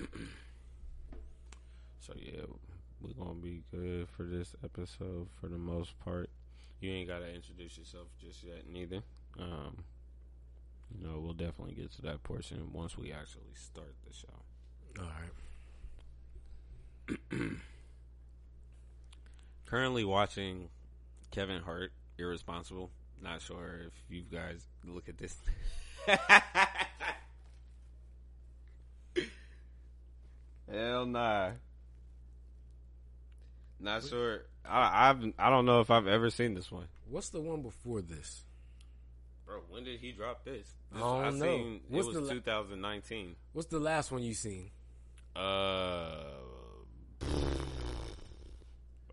so yeah, we're gonna be good for this episode for the most part. You ain't gotta introduce yourself just yet, neither. Um, you know, we'll definitely get to that portion once we actually start the show. All right. Currently watching Kevin Hart, Irresponsible. Not sure if you guys look at this. Hell nah. Not sure. I I've I don't know if I've ever seen this one. What's the one before this? Bro, when did he drop this? this I don't know. Seen, What's it the was la- 2019. What's the last one you seen? Uh,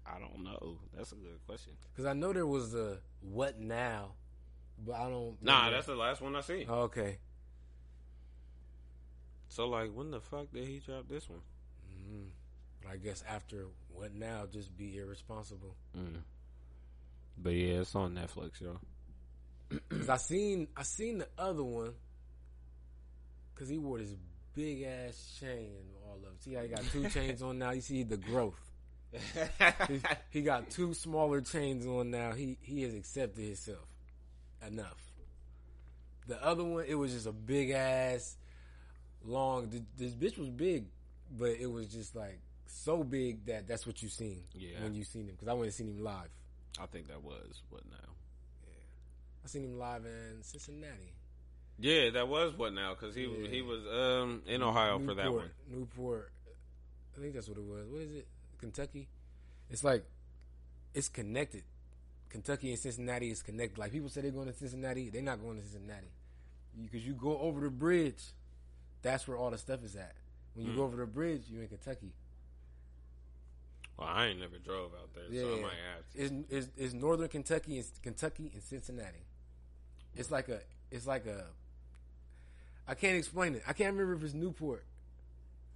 I don't know. That's a good question. Because I know there was a what now, but I don't. Nah, remember. that's the last one I seen. Oh, okay. So like, when the fuck did he drop this one? Mm. But I guess after what now, just be irresponsible. Mm. But yeah, it's on Netflix, yo. Cause I seen I seen the other one. Cause he wore this big ass chain and all of it. See how he got two chains on now. You see the growth. He, he got two smaller chains on now. He he has accepted himself enough. The other one, it was just a big ass, long. th- This bitch was big, but it was just like so big that that's what you seen Yeah. when you seen him. Because I went and seen him live. I think that was what now. Yeah, I seen him live in Cincinnati. Yeah, that was what now because he Yeah. he was um in Ohio for that one. Newport. I think that's what it was. What is it? Kentucky. It's like it's connected. Kentucky and Cincinnati is connected. Like people say they're going to Cincinnati, they're not going to Cincinnati because you go over the bridge. That's where all the stuff is at. When you Mm. go over the bridge, you're in Kentucky. Well, I ain't never drove out there, so Yeah. I might have to. It's, it's, it's northern Kentucky and Kentucky and Cincinnati. It's like a. It's like a. I can't explain it. I can't remember if it's Newport.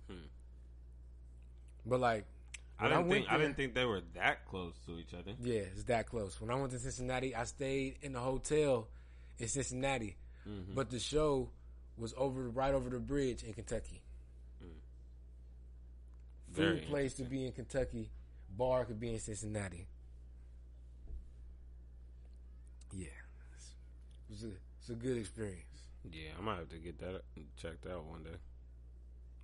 Hmm. But like, I didn't went think I didn't think they were that close to each other. Yeah, it's that close. When I went to Cincinnati, I stayed in the hotel in Cincinnati, Mhm. but the show was over right over the bridge in Kentucky. Very Food place to be in Kentucky, bar could be in Cincinnati. Yeah, it's, it was a, it's a good experience Yeah, I might have to get that checked out one day.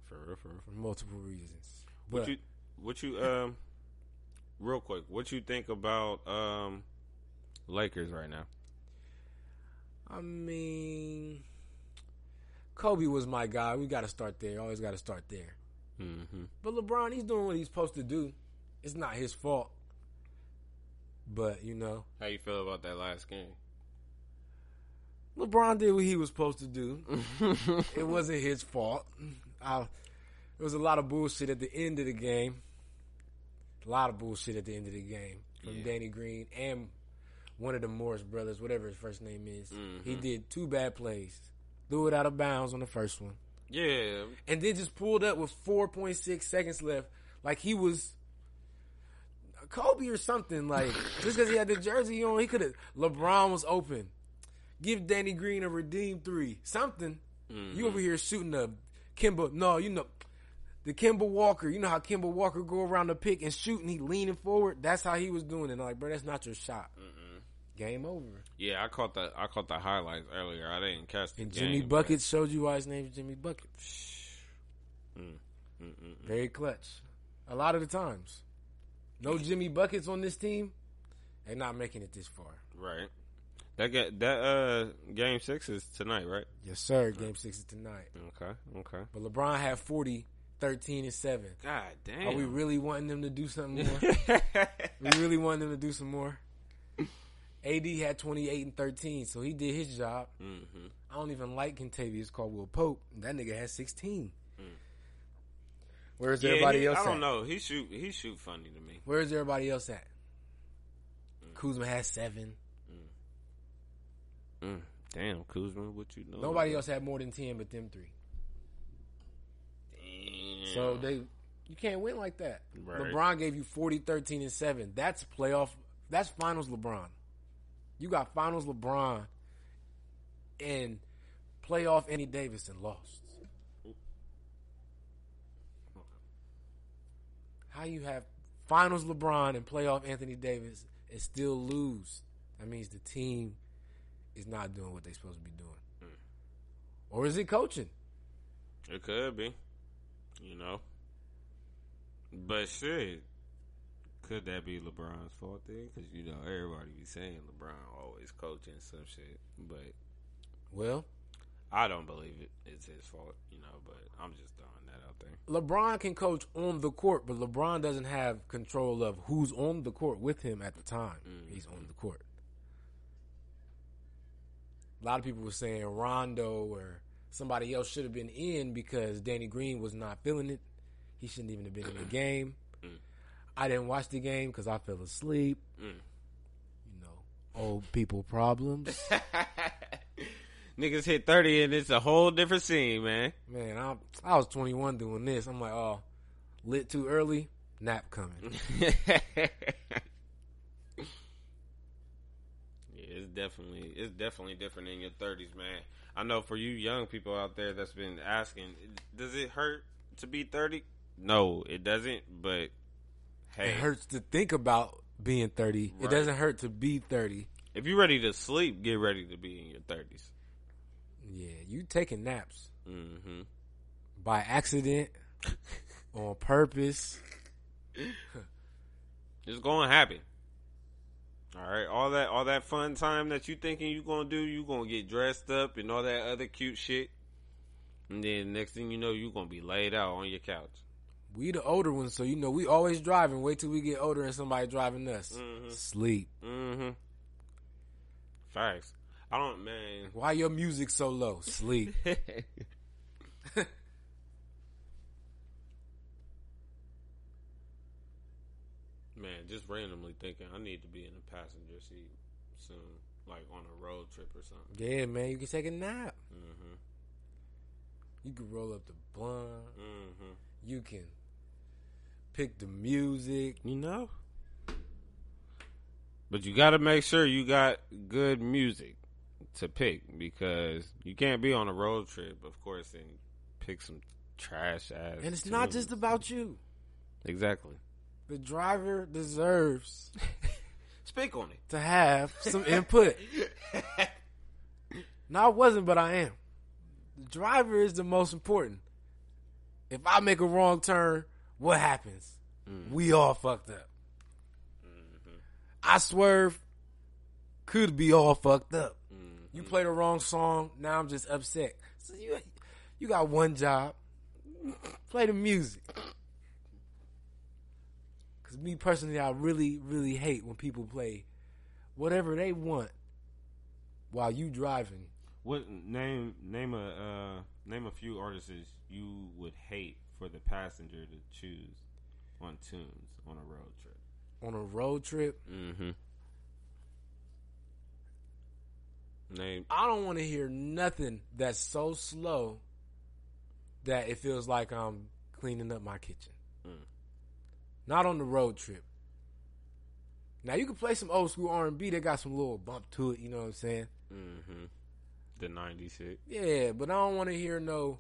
For real, for real. for multiple reasons. What But you what you um real quick, what you think about um Lakers right now? I mean, Kobe was my guy. We got to start there. Always got to start there. Mm-hmm. But LeBron, he's doing what he's supposed to do. It's not his fault. But, you know, How you feel about that last game? LeBron did what he was supposed to do. it wasn't his fault. I, there was a lot of bullshit at the end of the game. A lot of bullshit at the end of the game from Yeah. Danny Green and one of the Morris brothers, whatever his first name is. He Mhm. did two bad plays. Threw it out of bounds on the first one. Yeah, and then just pulled up with 4.6 seconds left, like he was Kobe or something. Like just because he had the jersey on, he could have. LeBron was open. Give Danny Green a redeem three, something. Mm-hmm. You over here shooting a Kemba? No, you know the Kemba Walker. You know how Kemba Walker go around the pick and shoot, and he leaning forward. That's how he was doing it. I'm like, bro, that's not your shot. Game over. yeah. I caught the I caught the highlights earlier. I didn't catch the And game. Jimmy but- Buckets showed you why his name's Jimmy Bucket. Mm, mm, mm, mm. Very clutch. A lot of the times. No Jimmy Buckets on this team, they're not making it this far. Right. That get that uh game six is tonight, right? Yes, sir. Game six is tonight. Okay. Okay. But LeBron had 40, 13, and 7. God damn. Are we really wanting them to do something more? we really want them to do some more? AD had 28 and 13, so he did his job. mm-hmm. I don't even like Kentavious Caldwell Pope. That nigga has 16. Where's Yeah, everybody he- else I don't know. He shoot he shoot funny to me. Where's everybody else at? Kuzma has seven. Mm. Damn, Kuzma, what you know? Nobody else had more than 10 but them three. Damn. So they you can't win like that. Right. LeBron gave you 40, 13, and 7. That's playoff that's finals LeBron. You got finals LeBron and playoff Andy Davis and lost. How you have finals LeBron and playoff Anthony Davis and still lose? That means the team is not doing what they're supposed to be doing. Mm. Or is it coaching? It could be, you know. But shit, could that be LeBron's fault then? Because you know everybody be saying LeBron always coaching some shit, but Well, I don't believe it. It's his fault, you know. But I'm just throwing that out there. LeBron can coach on the court, but LeBron doesn't have control of who's on the court with him at the time Mm. he's on the court. A lot of people were saying Rondo or somebody else should have been in because Danny Green was not feeling it. He shouldn't even have been in the game. Mm. I didn't watch the game because I fell asleep. Mm. You know, old people problems. Niggas hit 30 and it's a whole different scene, man. Man, I I was 21 doing this. I'm like, oh, lit too early, nap coming. yeah, it's definitely it's definitely different in your 30s, man. I know for you young people out there that's been asking, does it hurt to be 30? No, it doesn't, but hey, It hurts to think about being 30. It doesn't hurt to be 30. if you're ready to sleep, get ready to be in your 30s. Yeah, you taking naps hmm by accident, on purpose. It's going to happen. All right, all that all that fun time that you thinking you gonna do, you gonna get dressed up and all that other cute shit, and then next thing you know, you gonna be laid out on your couch. We the older ones, so you know we always driving. Wait till we get older and somebody driving us. Mhm. Sleep. Mm-hmm. Facts. I don't, man. Why your music so low? Sleep. man, just randomly thinking I need to be in a passenger seat soon, like on a road trip or something. yeah, man, you can take a nap. Mm-hmm. You can roll up the blunt. Mm-hmm. You can pick the music. You know, but you got to make sure you got good music to pick because you can't be on a road trip, of course, and pick some trash ass. And it's not just about you. exactly. The driver deserves Speak on it. to have some input. No, I wasn't, but I am. The driver is the most important. If I make a wrong turn, what happens? Mm. We all fucked up. Mm-hmm. I swerve, could be all fucked up. Mm-hmm. You play the wrong song, now I'm just upset. So you, you got one job. Play the music. Cause me personally, I really, really hate when people play whatever they want while you driving. What name name a uh, name a few artists you would hate for the passenger to choose on tunes on a road trip? on a road trip. Mm-hmm. Name I don't want to hear nothing that's so slow that it feels like I'm cleaning up my kitchen. Mm. Not on the road trip. Now you can play some old school R and B that got some little bump to it. You know what I'm saying? mm-hmm. the '90s hit. Yeah, but I don't want to hear no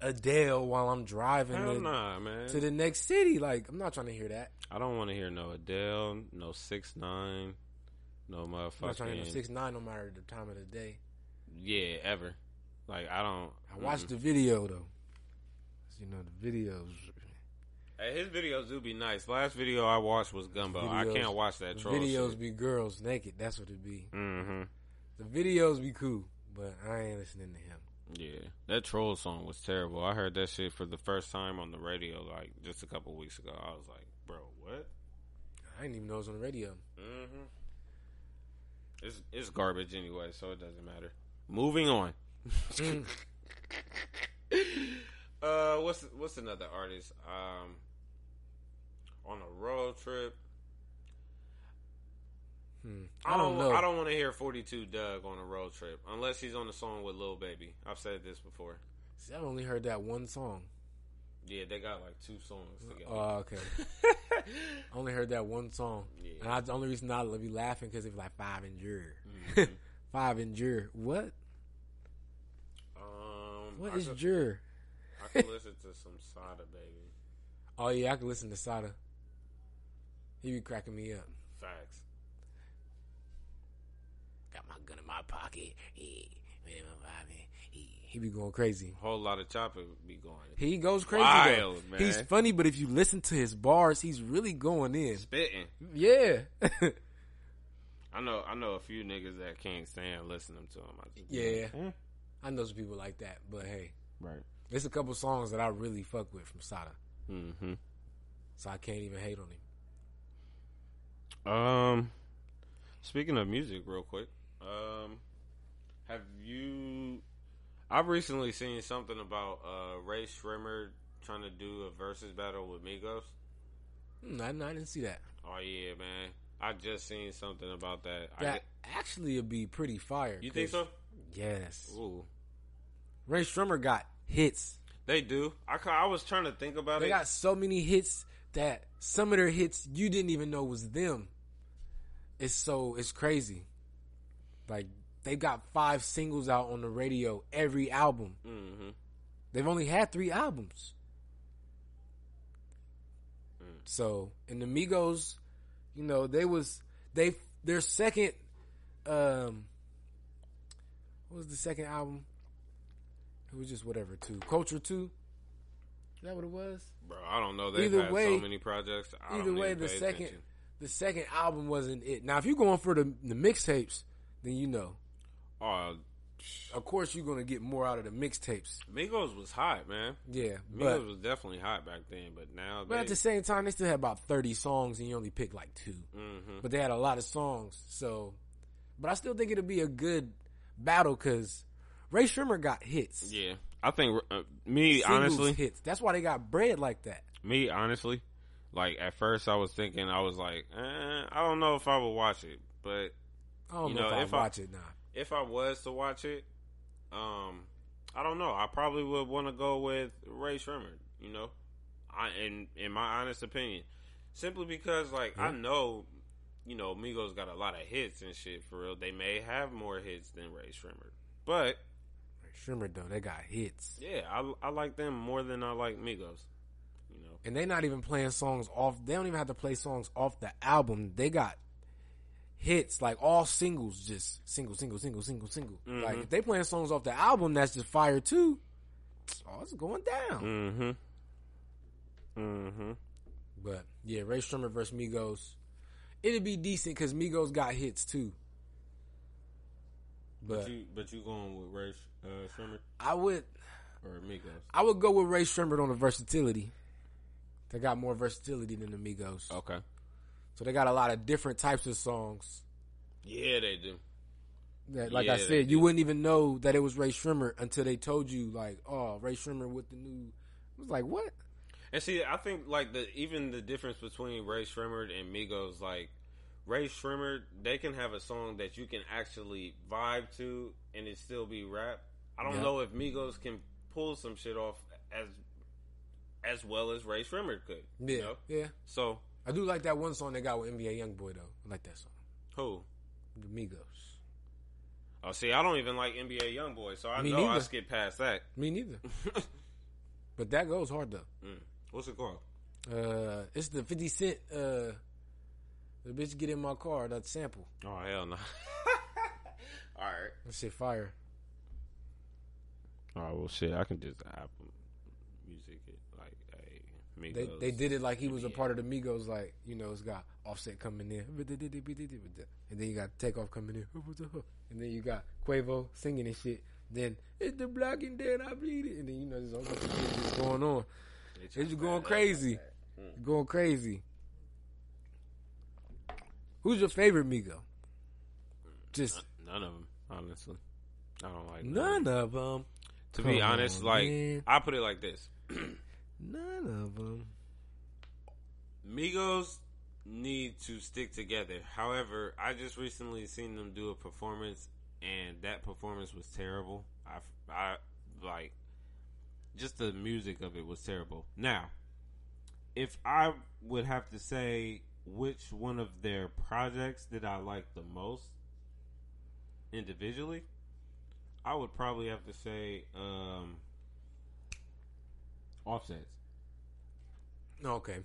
Adele while I'm driving Hell to, nah, man. to the next city. Like I'm not trying to hear that. I don't want to hear no Adele, no Six Nine, no I'm not trying to hear motherfucking six nine no matter the time of the day. yeah ever. Like I don't. I watched mm. the video though. You know the videos. Hey, his videos do be nice. Last video I watched was Gumbo. I can't watch that troll videos shit. be girls naked. That's what it be. Mm-hmm. The videos be cool, but I ain't listening to him. Yeah, that troll song was terrible. I heard that shit for the first time on the radio like just a couple weeks ago. I was like, bro, what? I didn't even know it was on the radio. Mm-hmm. It's it's garbage anyway, so it doesn't matter. Moving on. Uh, what's what's another artist? Um, on a road trip. Hmm. I I don't. don't know. I don't want to hear Forty Two Dugg on a road trip unless he's on the song with Lil Baby. I've said this before. See, I've only heard that one song. Yeah, they got like two songs together. Oh, okay. I only heard that one song. Yeah. And I, the only reason I be laughing because it was like five endure. Mhm. five endure. What? um, What I is could, jure? I can listen to some Sada Baby. Oh yeah, I can listen to Sada. He be cracking me up. Facts. Got my gun in my pocket. He be going crazy. Whole lot of chopping be going. He goes crazy Wild, man. He's funny, but if you listen to his bars, he's really going in. Spitting. Yeah. I know. I know a few niggas that can't stand listening to him. I Yeah. like, eh. I know some people like that, but hey, Right. there's a couple songs that I really fuck with from Sada, Mm-hmm. so I can't even hate on him. Um, speaking of music, real quick, um, have you? I've recently seen something about uh Rae Sremmurd trying to do a versus battle with Migos. Hmm, I, I didn't see that. Oh yeah, man! I just seen something about that. That get- actually would be pretty fire. you think so? Yes. Ooh, Rae Sremmurd got hits. they do. I I was trying to think about They it. They got so many hits that some of their hits you didn't even know was them. It's so it's crazy. Like they've got five singles out on the radio every album. mm-hmm. They've only had three albums. Mm. So, and the Migos, you know, they was they their second um what was the second album? It was just whatever, two. Culture 2. Is that what it was? Bro, I don't know. They've Either had way- so many projects. I Either way, the second attention. the second album wasn't it. Now, if you're going for the the mixtapes, then you know. Oh, Of course, you're gonna get more out of the mixtapes. Migos was hot, man. Yeah, Migos but was definitely hot back then, but now but they. at the same time, they still had about 30 songs, and you only picked like 2 hmm But they had a lot of songs, so. But I still think it'll be a good battle because Rae Sremmurd got hits. Yeah, I think uh, me Singles honestly, hits. That's why they got bread like that. me honestly, like at first I was thinking I was like, eh, I don't know if I would watch it, but I don't You know, know, if, if I watch it now. if I was to watch it, um, I don't know. I probably would want to go with Rae Sremmurd. You know, I in in my honest opinion, simply because like I know, you know, Migos got a lot of hits and shit for real. They may have more hits than Rae Sremmurd, but Rae Sremmurd though, they got hits, yeah, I I like them more than I like Migos. You know, and they not even playing songs off. They don't even have to play songs off the album. They got hits like all singles, just single, single, single, single, single. Mhm. Like if they playing songs off the album, that's just fire too. Oh, it's going down. mm-hmm, mm-hmm. But yeah, Rae Sremmurd versus Migos, it'd be decent because Migos got hits too. But But you but you going with Rae uh, Sremmurd I would, or Migos? I would go with Rae Sremmurd on the versatility. They got more versatility than the Migos, Okay. So they got a lot of different types of songs. Yeah, they do. That, like Yeah, I said, you wouldn't even know that it was Rae Sremmurd until they told you, like, oh, Rae Sremmurd with the new. I was like, what? And see, I think like the even the difference between Rae Sremmurd and Migos, like Rae Sremmurd, they can have a song that you can actually vibe to and it still be rap. I don't Yeah. know if Migos can pull some shit off as as well as Rae Sremmurd could. Yeah, You know? yeah. So I do like that one song they got with NBA YoungBoy though. I like that song, who? the Migos. Oh, see, I don't even like NBA YoungBoy, so I Me know I neither. skip past that. Me neither. but that goes hard though. Mm. What's it called? Uh, it's the Fifty Cent. Uh, the bitch get in my car. That sample. Oh hell no! All right. That shit fire. Oh well, shit. I can just Apple Music it like hey They they did it like he was a part of the Migos. Like you know, it's got Offset coming in, and then you got Takeoff coming in, and then you got Quavo singing and shit. Then it's the black and then I bleed it, and then you know there's all bunch of shit just going on. It's just going crazy. like that. Mm. Going crazy. Who's your favorite Migo? Just None of them, honestly. I don't like none of them. To be honest, on, like man. I put it like this: None of them. Migos need to stick together. However, I just recently seen them do a performance, and that performance was terrible. I, I like just the music of it was terrible. Now, if I would have to say which one of their projects did I like the most individually, I would probably have to say um, Offsets. Okay.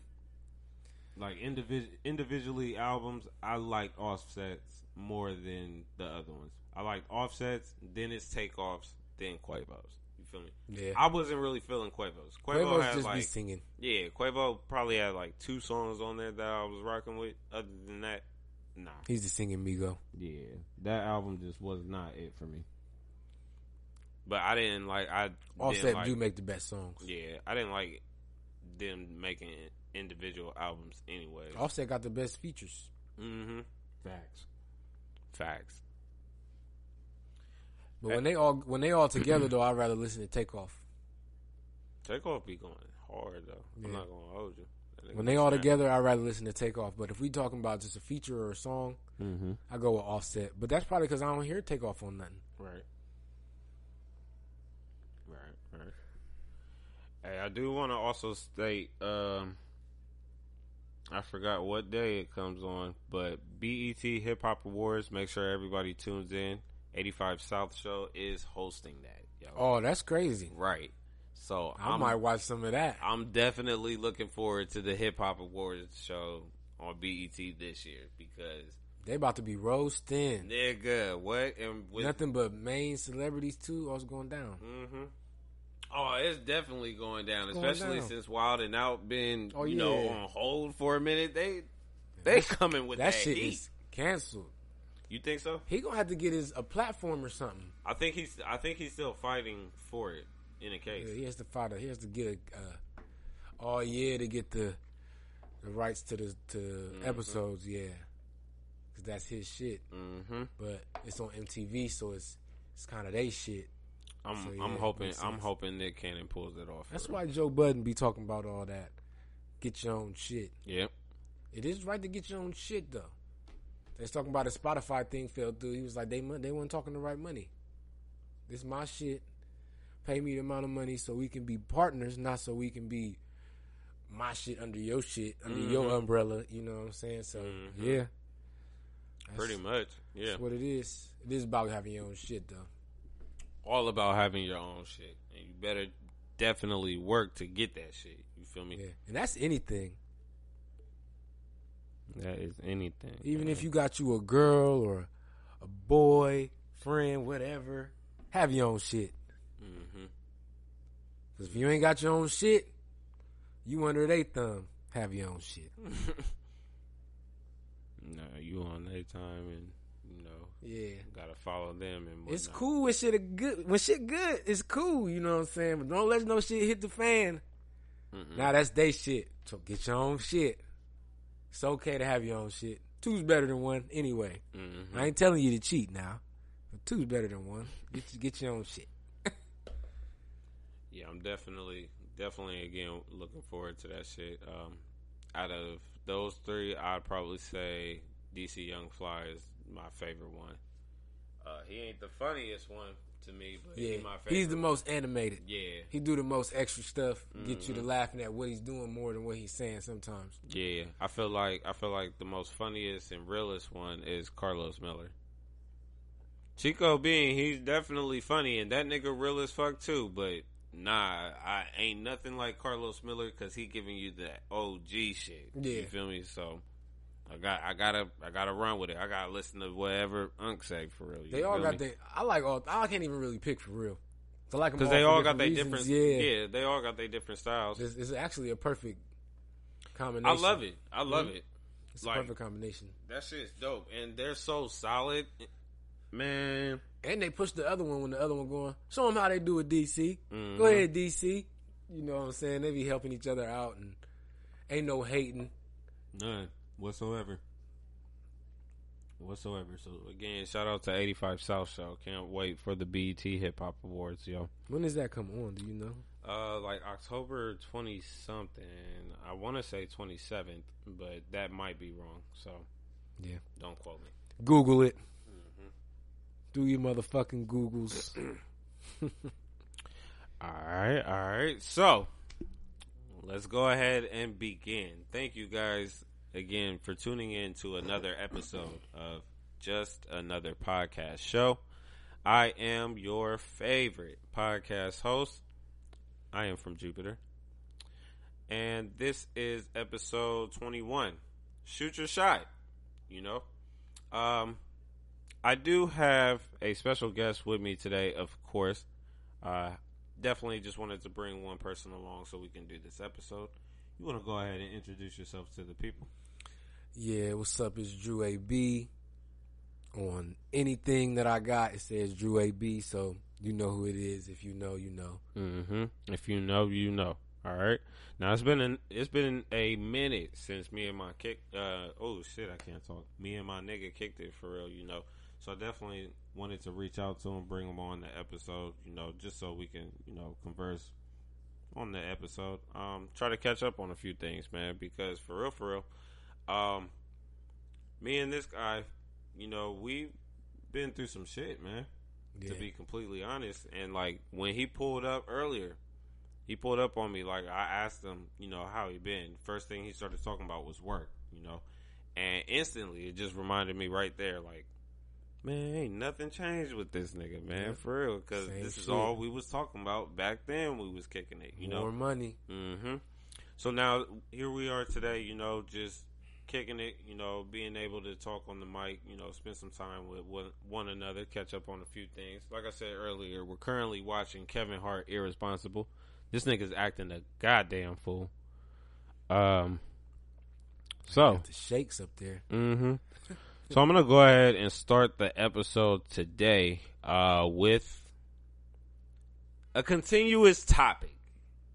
Like individ- individually albums, I like Offset's more than the other ones. I like Offset's, then it's Takeoffs, then Quavo's. You feel me? Yeah. I wasn't really feeling Quavo's. Quavo Quavo's had just be like singing. yeah, Quavo probably had like two songs on there that I was rocking with. Other than that, nah. He's the singing Migo. Yeah, that album just was not it for me. But I didn't like. I Offset like, do make the best songs. Yeah, I didn't like them making individual albums anyway. Offset got the best features. Mm-hmm. Facts. Facts. But when they all when they all together though, I'd rather listen to Takeoff. Takeoff be going hard though. I'm not gonna hold you. When they all snap. together, I'd rather listen to Takeoff. But if we talking about just a feature or a song, Mm-hmm. I go with Offset. But that's probably because I don't hear Takeoff on nothing. Right. Right, right. Hey, I do want to also state, um, I forgot what day it comes on, but BET Hip Hop Awards. Make sure everybody tunes in. 85 South Show is hosting that. Yo. Oh, that's crazy. Right. So I I'm, might watch some of that. I'm definitely looking forward to the Hip Hop Awards show on BET this year because They about to be roasting. nigga, what and with Nothing but main celebrities too. All's going down. hmm Oh, it's definitely going down, Going especially down. since Wild and Out been Oh, you know on hold for a minute. They they coming with That that, shit heat. is canceled. You think so? He gonna have to get his a platform or something. I think he's I think he's still fighting for it in a case. Yeah, he has to fight. A, he has to get a uh, all year to get the the rights to the to Mm-hmm. episodes. Yeah, because that's his shit. hmm But it's on MTV, so it's it's kind of they shit. I'm So, yeah, I'm hoping I'm hoping Nick Cannon pulls it off. That's why. Joe Budden be talking about all that. Get your own shit. Yep. It is right to get your own shit though. They was talking about the Spotify thing fell through. He was like, they they weren't talking the right money. This my shit. Pay me the amount of money so we can be partners, not so we can be my shit under your shit, under your Mhm. umbrella. You know what I'm saying? So Mhm. yeah, That's- Pretty much. Yeah. That's what it is. It is about having your own shit though. All about having your own shit, and you better definitely work to get that shit. You feel me? Yeah, and that's anything. That is anything. Even if you got you a girl or a boy, friend, whatever, have your own shit. hmm Cause if you ain't got your own shit, you under their thumb. Have your own shit. No, you on their time, and Yeah. gotta follow them and whatnot. It's cool when shit a good when shit good, it's cool, you know what I'm saying? But don't let no shit hit the fan. Mm-mm. Now that's they shit. So get your own shit. It's okay to have your own shit. Two's better than one anyway. Mhm. I ain't telling you to cheat now. But two's better than one. Get get your own shit. Yeah, I'm definitely, definitely again looking forward to that shit. Um, out of those three, I'd probably say DC Young Fly is my favorite one. Uh, he ain't the funniest one to me, but Yeah. he's my favorite. He's the most animated. Yeah, He do the most extra stuff, get you to Mhm. laughing at what he's doing more than what he's saying sometimes. yeah. I feel like I feel like the most funniest and realest one is Karlous Miller. Chico Bean, he's definitely funny, and that nigga real as fuck too. But nah, I ain't nothing like Karlous Miller because he giving you that OG shit. Yeah. you feel me? So I got, I gotta, I gotta run with it. I gotta listen to whatever Unc say for real. They all got their. I like all. I can't even really pick for real. I like because they all got their different. Yeah, Yeah. they all got their different styles. It's, it's actually a perfect combination. I love it. I love Mhm. it. It's Like- a perfect combination. That shit's dope, and they're so solid, man. And they push the other one when the other one going. Show them how they do with DC. Mhm. Go ahead, DC. You know what I'm saying? They be helping each other out, and ain't no hating. None whatsoever. Whatsoever. So again, shout out to 85 South Show. Can't wait for the BET Hip Hop Awards, yo. When does that come on? Do you know? Uh, like October 20 something. I want to say 27th, but that might be wrong. So Yeah. don't quote me. Google it. Do your motherfucking Googles. All right, all right. So let's go ahead and begin. Thank you guys again for tuning in to another episode of Just Another Podcast Show. I am your favorite podcast host. I am from Jupiter. and this is episode 21. Shoot your shot, you know. Um, I do have a special guest with me today, of course. Uh, definitely just wanted to bring one person along so we can do this episode. You want to go ahead and introduce yourself to the people? Yeah, what's up? It's Drew AB. On anything that I got, it says Drew AB, so you know who it is. If you know, you know. Mm-hmm. If you know, you know. All right. Now it's been an, it's been a minute since me and my kick. Uh, oh shit, I can't talk. Me and my nigga kicked it for real, you know. So I definitely wanted to reach out to him, bring him on the episode, you know, just so we can, you know, converse on the episode. Um, try to catch up on a few things, man, because for real, for real, um, me and this guy, you know, we've been through some shit, man. Yeah. To be completely honest, and like when he pulled up earlier, he pulled up on me. Like I asked him, you know, how he been. First thing he started talking about was work, you know, and instantly it just reminded me right there, like, man, ain't nothing changed with this nigga, man, Yeah. for real. Because this is all we was talking about back then. We was kicking it, you know. More money. hmm So now here we are today, you know, just kicking it, you know, being able to talk on the mic, you know, spend some time with one, one another, catch up on a few things. Like I said earlier, we're currently watching Kevin Hart Irresponsible. This nigga's acting a goddamn fool. Um. So, The shakes up there. hmm So I'm gonna go ahead and start the episode today uh, with a continuous topic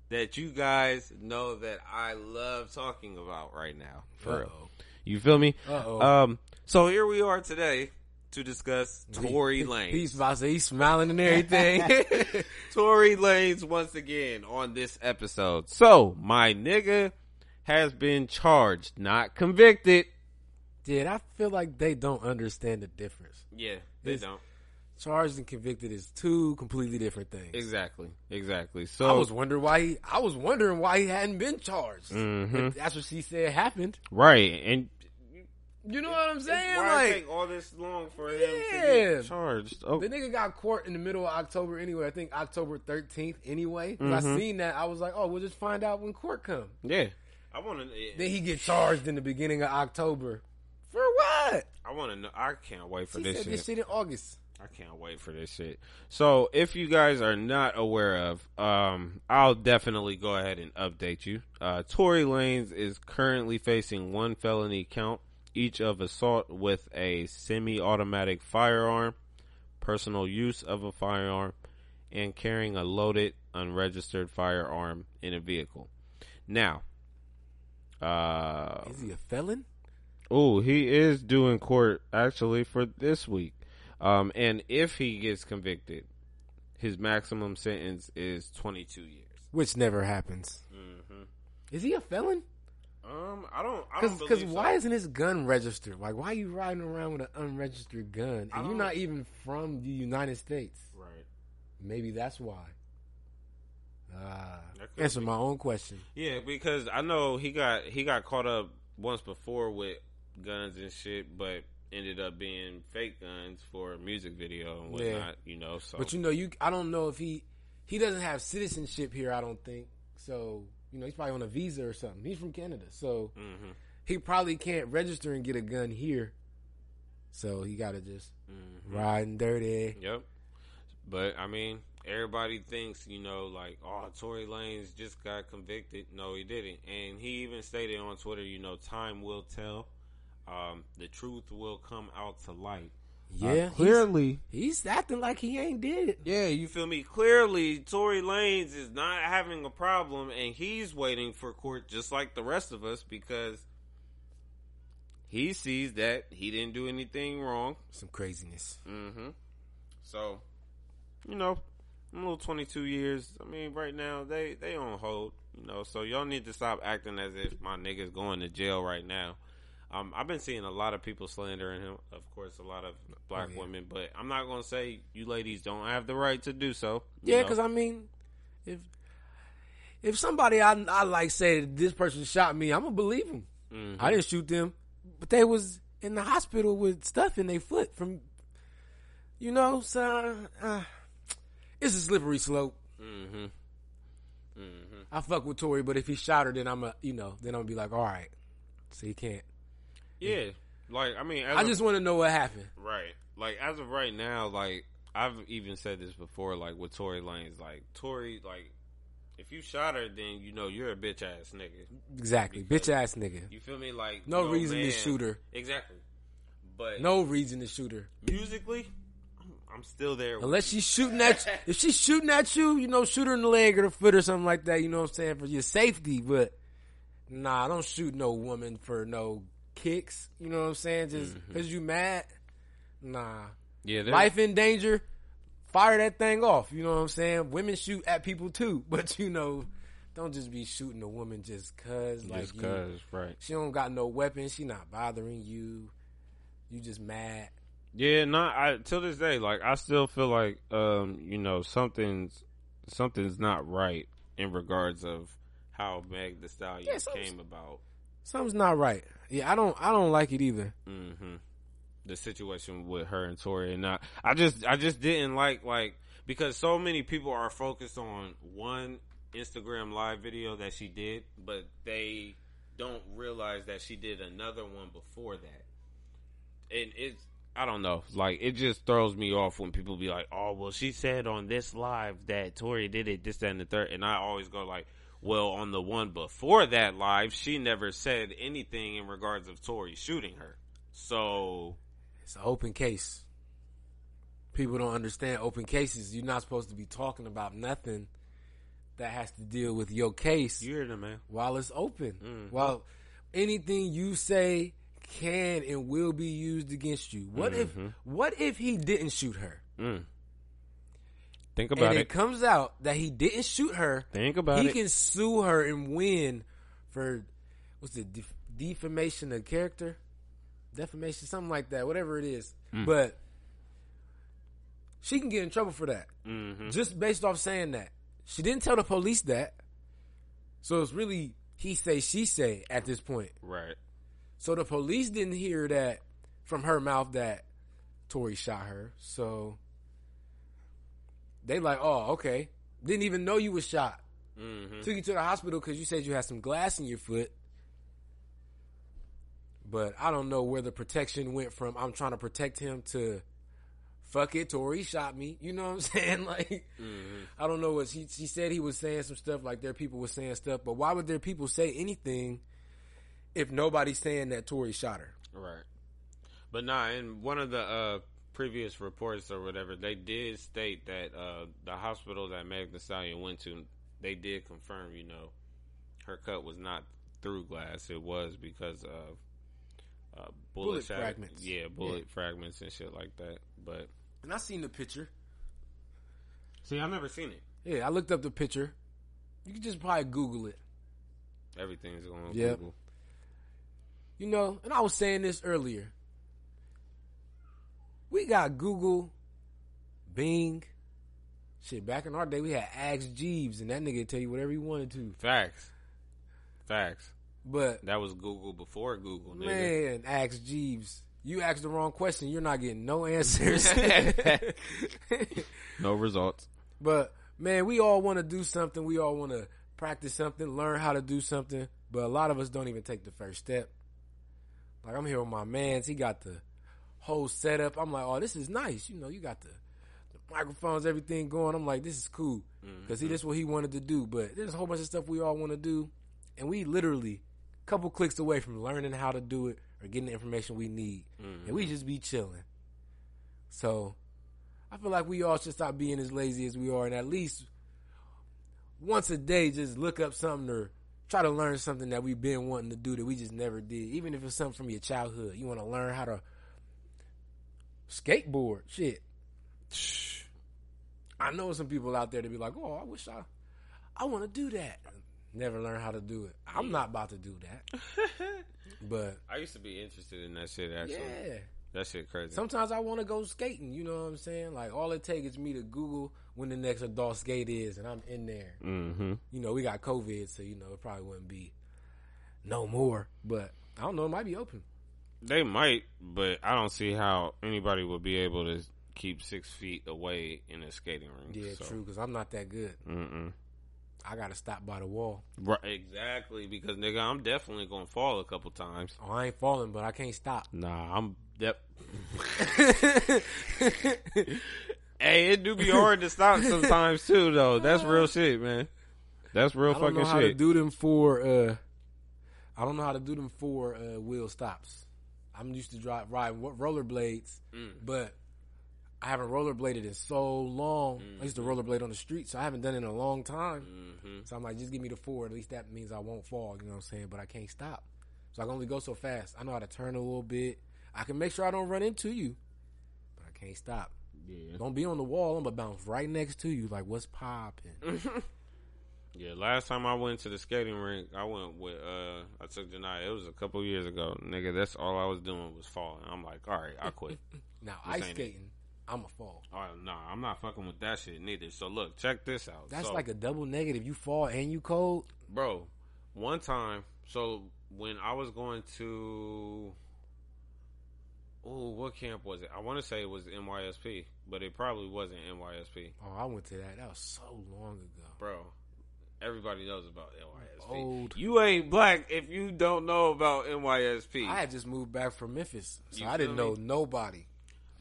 that you guys know that I love talking about right now. For real, Uh-oh. You feel me? Uh-oh. Um. So here we are today to discuss Tory Lanez. He's about to, he's smiling and everything. Tory Lanez once again on this episode. So my nigga has been charged, not convicted. Dude, I feel like they don't understand the difference. Yeah, they It's- don't. Charged and convicted is two completely different things. Exactly, exactly. So I was wondering why he. I was wondering why he hadn't been charged. Mhm. That's what she said happened. right, and You know what I'm saying? why like take all this long for him to Yeah. get charged? Oh, the nigga got court in the middle of October anyway. I think October 13th anyway. I Mhm. seen that. I was like, oh, we'll just find out when court come. yeah. I want to. Then he get charged in the beginning of October. For what? I want to know. I can't wait for She this said shit. this shit in August. I can't wait for this shit. So, if you guys are not aware of, um, I'll definitely go ahead and update you. Uh, Tory Lanez is currently facing one felony count, each of assault with a semi-automatic firearm, personal use of a firearm, and carrying a loaded, unregistered firearm in a vehicle. Now, uh, Is he a felon? Oh, he is doing court actually for this week. Um, and if he gets convicted, his maximum sentence is 22 years. Which never happens. Mm-hmm. Is he a felon? Um, I don't. I Because don't why isn't his gun registered? Like, why are you riding around with an unregistered gun? And you're don't- even from the United States. right? Maybe that's why. Ah, That answer be. my own question. Yeah, because I know he got he got caught up once before with guns and shit, but ended up being fake guns for a music video and Yeah. whatnot. You know, so But you know, you I don't know if he he doesn't have citizenship here. I don't think so. You know, he's probably on a visa or something. He's from Canada, so hmm he probably can't register and get a gun here. So he got to just hmm riding dirty. Yep. But I mean, everybody thinks, you know, like, oh, Tory Lanez just got convicted. No, he didn't. And he even stated on Twitter, you know, time will tell. Um, the truth will come out to light. Uh, Yeah, clearly. he's, he's acting like he ain't did it. Yeah, you feel me? Clearly, Tory Lanez is not having a problem, and he's waiting for court just like the rest of us because he sees that he didn't do anything wrong. Some craziness. Mm-hmm. So, you know, I'm a little 22 years. I mean, right now they they on hold. You know, so y'all need to stop acting as if my nigga's going to jail right now. Um, I've been seeing a lot of people slandering him. Of course, a lot of black Oh, yeah. women, but I'm not gonna say you ladies don't have the right to do so. Yeah, because I mean, if if somebody I I like say this person shot me, I'm gonna believe him. Mhm. I didn't shoot them, but they was in the hospital with stuff in their foot from, you know. So uh, it's a slippery slope. Mm-hmm. Mm-hmm. I fuck with Tory, but if he shot her, then I'm a, you know, then I'm gonna be like, all right, so he can't. Yeah, like I mean, I just want to know what happened. right. Like as of right now, like I've even said this before, like with Tory Lanez, like Tory, like if you shot her, then you know you're a bitch ass nigga. Exactly, Because- bitch ass nigga. You feel me? Like No reason to shoot her. Exactly. But No reason to shoot her musically, I'm, I'm still there. unless she's shooting at. if she's shooting at you, you know, shoot her in the leg or the foot or something like that. You know what I'm saying for your safety. But nah, don't shoot no woman for no kicks. You know what I'm saying? Just Mm-hmm. because you mad. Nah, yeah, life in danger. Fire that thing off. You know what I'm saying? Women shoot at people too, but you know, don't just be shooting a woman just cause. like just you- cause, right? She don't got no weapon. She not bothering you. You just mad. Yeah, not I till this day. Like I still feel like um, you know something's something's not right in regards of how Meg the Stallion Yeah, came about. Something's not right. Yeah, I don't. I don't like it either. hmm The situation with her and Tory, and not. I just, I just didn't like like because so many people are focused on one Instagram live video that she did, but they don't realize that she did another one before that. And it's, I don't know, like it just throws me off when people be like, "Oh, well, she said on this live that Tory did it, this, that, and the third. and I always go like. Well, on the one before that live, she never said anything in regards of Tory shooting her. So It's an open case. People don't understand open cases. You're not supposed to be talking about nothing that has to deal with your case you hear them, man. while it's open. Mhm. While anything you say can and will be used against you. What Mhm. if? What if he didn't shoot her? Mm. Think and about it, it. comes out that he didn't shoot her. Think about he it. He can sue her and win for what's it def- defamation of character, defamation, something like that, whatever it is. Mm. But she can get in trouble for that hmm just based off saying that. She didn't tell the police that, so it's really he say she say at this point. Right. So the police didn't hear that from her mouth that Tory shot her. So they like, oh, okay. Didn't even know you was shot. hmm Took you to the hospital because you said you had some glass in your foot. But I don't know where the protection went from. I'm trying to protect him to fuck it. Tory shot me. You know what I'm saying? Like, hmm I don't know what she, she said. He was saying some stuff like their people were saying stuff. But why would their people say anything if nobody's saying that Tory shot her? Right. But nah, in one of the uh, previous reports or whatever, they did state that uh, the hospital that Meg the Stallion went to, they did confirm, you know, her cut was not through glass. It was because of uh, bullet, Bullet shatter- fragments. Yeah, bullet fragments and shit like that. But And I seen the picture. see, I've never seen it. Yeah, I looked up the picture. You can just probably Google it. Everything's on Yep. Google. You know, and I was saying this earlier. We got Google, Bing. Shit, back in our day, we had Ask Jeeves, and that nigga tell you whatever you wanted to. Facts. Facts. But That was Google before Google, nigga. man, Ask Jeeves, you asked the wrong question. You're not getting no answers. No results. But man, we all want to do something. We all want to practice something, learn how to do something. But a lot of us don't even take the first step. Like I'm here with my man's. He got the whole setup. I'm like, oh, this is nice. You know, you got the, the microphones, everything going. I'm like, this is cool mm-hmm. because he this what he wanted to do. But there's a whole bunch of stuff we all want to do, and we literally a couple clicks away from learning how to do it or getting the information we need, and we mm-hmm. just be chilling. So I feel like we all should stop being as lazy as we are, and at least once a day, just look up something or try to learn something that we've been wanting to do that we just never did. Even if it's something from your childhood, you want to learn how to skateboard. Shit, I know some people out there to be like, "Oh, I wish I, I want to do that." Never learn how to do it. I'm not about to do that. But I used to be interested in that shit. Actually, yeah, that shit crazy. Sometimes I want to go skating. You know what I'm saying? Like all it takes is me to Google when the next adult skate is, and I'm in there. mm-hmm. You know, we got COVID, so you know it probably wouldn't be no more. But I don't know. It might be open. They might, but I don't see how anybody would be able to keep six feet away in a skating rink. Yeah, so. true. Because I'm not that good. Mm-mm. I gotta stop by the wall. Right, exactly. Because nigga, I'm definitely gonna fall a couple times. Oh, I ain't falling, but I can't stop. Nah, I'm yep. hey, it do be hard to stop sometimes too, though. That's real shit, man. That's real fucking know how to shit. do them for. uh I don't know how to do them for uh wheel stops. I'm used to drive ride rollerblades, Mm. but I haven't rollerbladed in so long. I used to rollerblade on the street, so I haven't done it in a long time. hmm So I'm like, just give me the four. At least that means I won't fall. You know what I'm saying? But I can't stop. So I can only go so fast. I know how to turn a little bit. I can make sure I don't run into you, but I can't stop. Yeah. Don't be on the wall. I'm gonna bounce right next to you. Like, what's popping? Yeah, last time I went to the skating rink, I went with uh I took Janai. It was a couple years ago. Nigga, that's all I was doing was falling. I'm like, all right, I quit. Now This ice ain't it. skating, I'm a fall. oh no, I'm not fucking with that shit neither. So look, check this out. That's So- like a double negative. You fall and you cold. bro. One time, so when I was going to, oh, what camp was it? I want to say it was NYSP, but it probably wasn't NYSP, Oh, I went to that. That was so long ago. bro. Everybody knows about NYSP. Old. You ain't black if you don't know about NYSP. I had just moved back from Memphis, so You I didn't know nobody.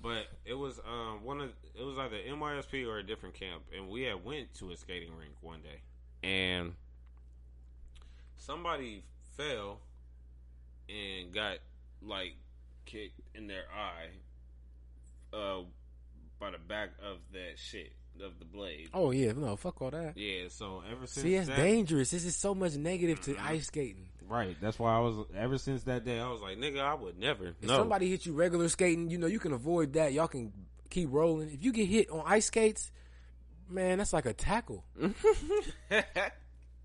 But it was um one of it was either NYSP or a different camp, and we had went to a skating rink one day, and somebody fell and got like kicked in their eye, uh, by the back of that shit of the blade. Oh yeah, no, fuck all that. Yeah, so ever since See, it's that, dangerous. This is so much negative to Mhm. ice skating. right? That's why I was ever since that day I was like, nigga, I would never. If no, somebody hit you regular skating, you know you can avoid that. Y'all can keep rolling. If you get hit on ice skates, man, that's like a tackle. I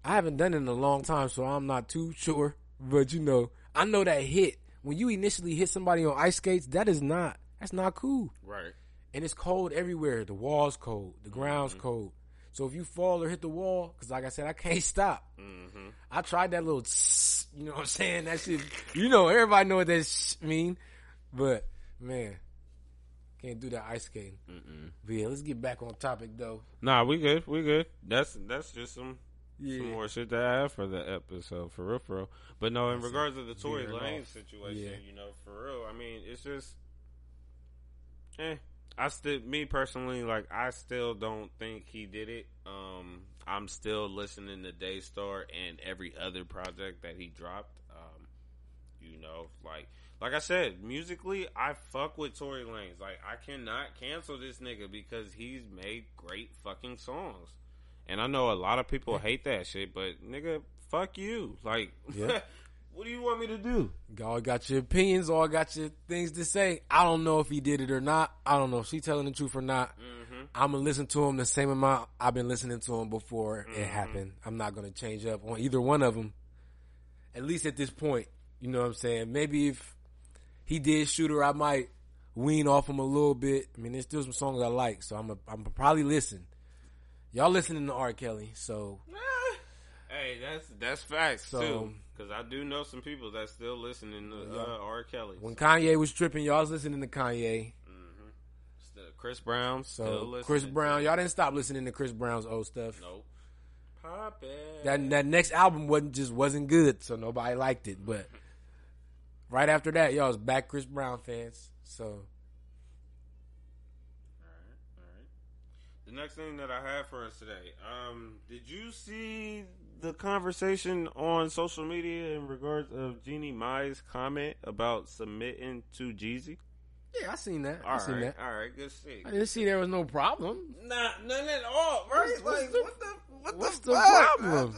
haven't done it in a long time, so I'm not too sure. But you know, I know that hit when you initially hit somebody on ice skates. That is not. That's not cool. right. And it's cold everywhere. The wall's cold. The ground's cold. So if you fall or hit the wall, because like I said, I can't stop. hmm I tried that little, tss, you know what I'm saying? That shit, you know, everybody know what that mean. But man, can't do that ice skating. Mm-mm. But yeah, let's get back on topic though. Nah, we good. We good. That's that's just some Yeah. some more shit to add for the episode, for real, for real. But no, in That's regards to the Tory Lane off. situation, Yeah. you know, for real, I mean, it's just, eh. I still, me personally, like, I still don't think he did it. Um, I'm still listening to Daystar and every other project that he dropped. Um, you know, like, like I said, musically, I fuck with Tory Lanez. Like, I cannot cancel this nigga because he's made great fucking songs. And I know a lot of people hate that shit, but nigga, fuck you. Like, Yeah. what do you want me to do? Y'all got your opinions, all got your things to say. I don't know if he did it or not. I don't know if she telling the truth or not. Mm-hmm. I'm gonna listen to him the same amount I've been listening to him before Mm-hmm. it happened. I'm not gonna change up on either one of them. At least at this point, you know what I'm saying. Maybe if he did shoot her, I might wean off him a little bit. I mean, there's still some songs I like, so I'm a, I'm probably listen. Y'all listening to R. Kelly, so Hey, that's that's facts So- too. Because I do know some people that still listening to uh, R. Kelly. when Kanye was tripping, y'all was listening to Kanye. hmm Still, Chris Brown, So. Chris Brown, y'all didn't stop listening to Chris Brown's old stuff. Nope. Pop it. That that next album wasn't just wasn't good, so nobody liked it. But right after that, y'all was back Chris Brown fans. So The next thing that I have for us today, um, did you see the conversation on social media in regards of Jeannie Mai's comment about submitting to Jeezy? yeah, I seen that. I seen right, that. all right, good see. I didn't see there was no problem. Nah, none at all, right? What's like, the- what the, what what's the, the problem?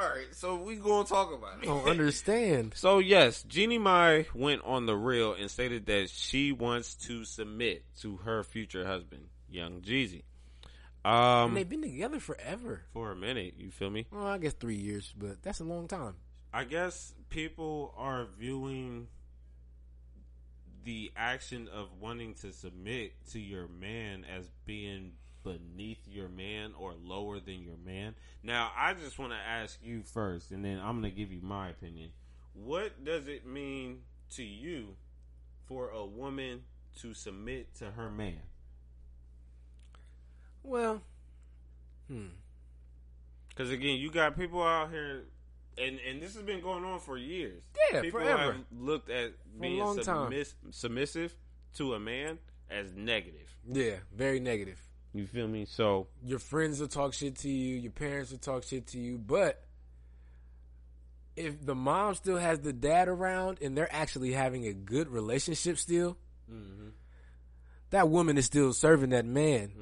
All right, so we gonna talk about it. I don't understand. So yes, Jeannie Mai went on the real and stated that she wants to submit to her future husband, Young Jeezy. Um, And they've been together forever. for a minute, you feel me? Well, I guess three years, but that's a long time. I guess people are viewing the action of wanting to submit to your man as being beneath your man or lower than your man. Now, I just want to ask you first, and then I'm going to give you my opinion. What does it mean to you for a woman to submit to her man? Well, hmm. Because again, you got people out here, and and this has been going on for years. Yeah, people forever. have looked at a being long time. submiss- submissive to a man as negative. Yeah, very negative. You feel me? So Your friends will talk shit to you. Your parents will talk shit to you. But if the mom still has the dad around and they're actually having a good relationship still, that woman is still serving that man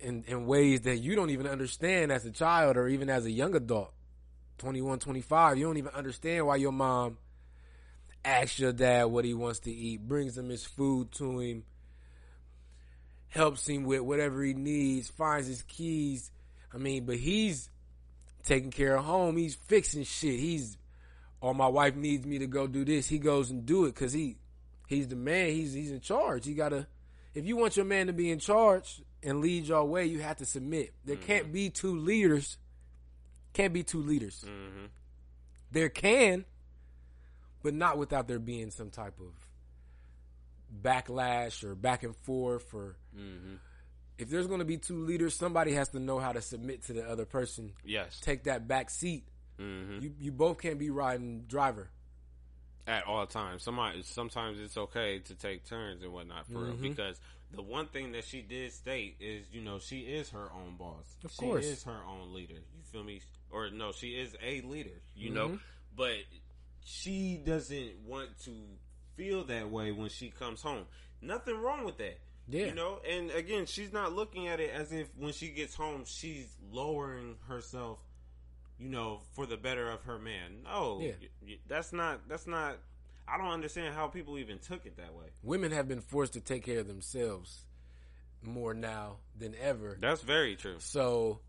in, in ways that you don't even understand as a child or even as a young adult. 21, 25, you don't even understand why your mom asks your dad what he wants to eat, brings him his food to him, helps him with whatever he needs, finds his keys. I mean, but he's taking care of home. He's fixing shit. He's, oh, my wife needs me to go do this. He goes and do it because he, he's the man. He's he's in charge. he gotta, if you want your man to be in charge and lead your way, you have to submit. There can't be two leaders. Can't be two leaders. There can, but not without there being some type of backlash or back and forth or if there's going to be two leaders somebody has to know how to submit to the other person yes, take that back seat Mm-hmm. you you both can't be riding driver at all times. Somebody, sometimes it's okay to take turns and whatnot for Mm-hmm. real. Because the one thing that she did state is, you know, she is her own boss. Of course. she course. is her own leader. You feel me? Or no, she is a leader. You Mm-hmm. know, but she doesn't want to feel that way when she comes home. Nothing wrong with that. Yeah. You know, and again, she's not looking at it as if when she gets home, she's lowering herself you know, for the better of her man. No, Yeah. that's not. That's not. I don't understand how people even took it that way. women have been forced to take care of themselves more now than ever That's very true. so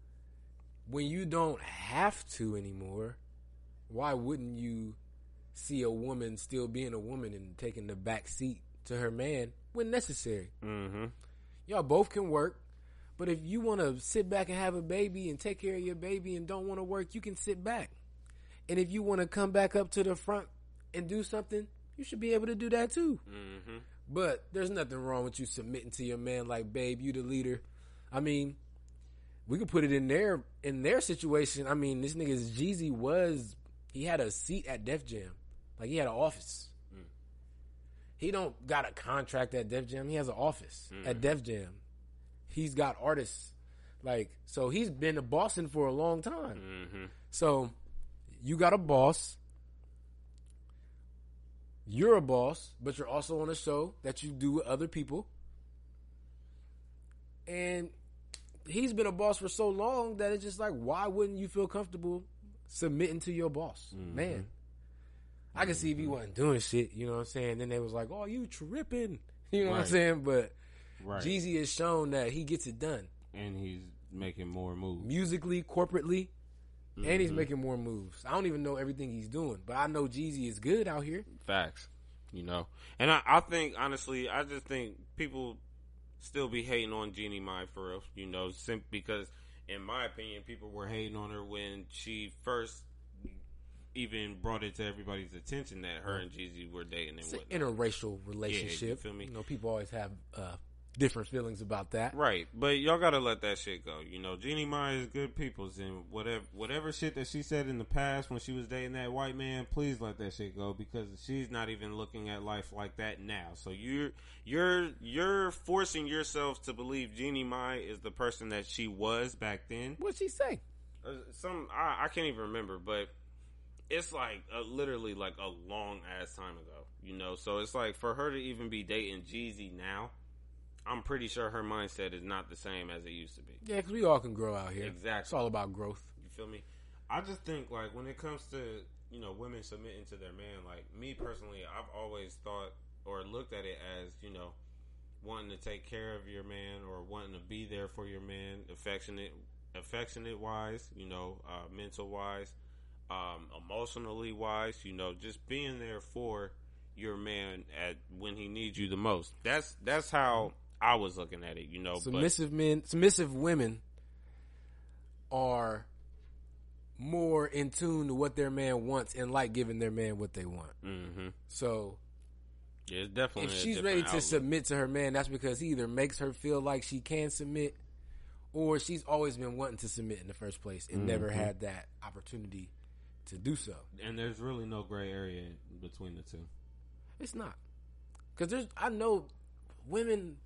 when you don't have to anymore why wouldn't you see a woman still being a woman and taking the back seat to her man when necessary Mm-hmm. y'all both can work. But if you want to sit back and have a baby and take care of your baby and don't want to work, you can sit back. And if you want to come back up to the front and do something, you should be able to do that too. Mm-hmm. But there's nothing wrong with you submitting to your man like, babe, you the leader. I mean, we could put it in their in their situation. I mean, this nigga's Jeezy was he had a seat at Def Jam, like he had an office. He don't got a contract at Def Jam. He has an office at Def Jam. He's got artists, like so. He's been a Boston for a long time. Mm-hmm. So you got a boss. You're a boss, but you're also on a show that you do with other people. And he's been a boss for so long that it's just like, why wouldn't you feel comfortable submitting to your boss? Mm-hmm. Man. I can see if he mm-hmm. wasn't doing shit, you know what I'm saying? Then they was like, oh, you tripping. You know what I'm saying? But Right. Jeezy has shown that he gets it done. and he's making more moves. musically, corporately, and Mm-hmm. he's making more moves. I don't even know everything he's doing, but I know Jeezy is good out here. Facts. You know, and I, I think honestly, I just think people still be hating on Jeannie Mai for real. You know, because in my opinion, people were hating on her when she first even brought it to everybody's attention that her and Jeezy were dating and It's an whatnot. interracial relationship. feel me? You know, people always have uh, different feelings about that. Right, but y'all gotta let that shit go. You know, Jeannie Mai is good people's, and whatever whatever shit that she said in the past when she was dating that white man, please let that shit go because she's not even looking at life like that now. So you're you're you're forcing yourself to believe Jeannie Mai is the person that she was back then. What'd she say? Uh, some I, I can't even remember, but it's like uh, literally like a long ass time ago. You know, so it's like for her to even be dating Jeezy now. I'm pretty sure her mindset is not the same as it used to be. Yeah, because we all can grow out here. Exactly. It's all about growth. You feel me? I just think like when it comes to you know women submitting to their man, like me personally, I've always thought or looked at it as you know wanting to take care of your man or wanting to be there for your man, affectionate, affectionate wise, you know, uh, mental wise, um, emotionally wise, you know, just being there for your man at when he needs you the most. That's that's how I was looking at it, you know. But Submissive men, submissive women are more in tune to what their man wants and like giving their man what they want. hmm So yeah, it's definitely if she's ready to submit to her man, that's because he either makes her feel like she can submit, or she's always been wanting to submit in the first place and never had that opportunity to do so. And there's really no gray area between the two. It's not because there's. I know women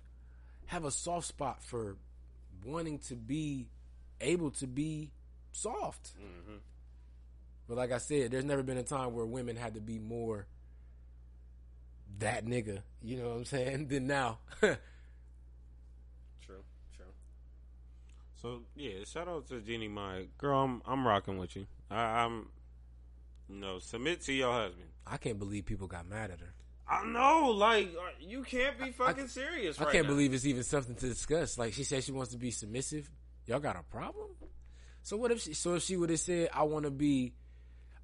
have a soft spot for wanting to be able to be soft. Mm-hmm. But like I said, there's never been a time where women had to be more that nigga. You know what I'm saying? Than now. True, true. So yeah, shout out to Jeannie Mai Girl, I'm I'm rocking with you. I, I'm you know, submit to your husband. I can't believe people got mad at her. I know, like uh, you can't be fucking serious. I right can't now. believe it's even something to discuss. Like she said, she wants to be submissive. Y'all got a problem? So what if she? So if she would have said, "I want to be,"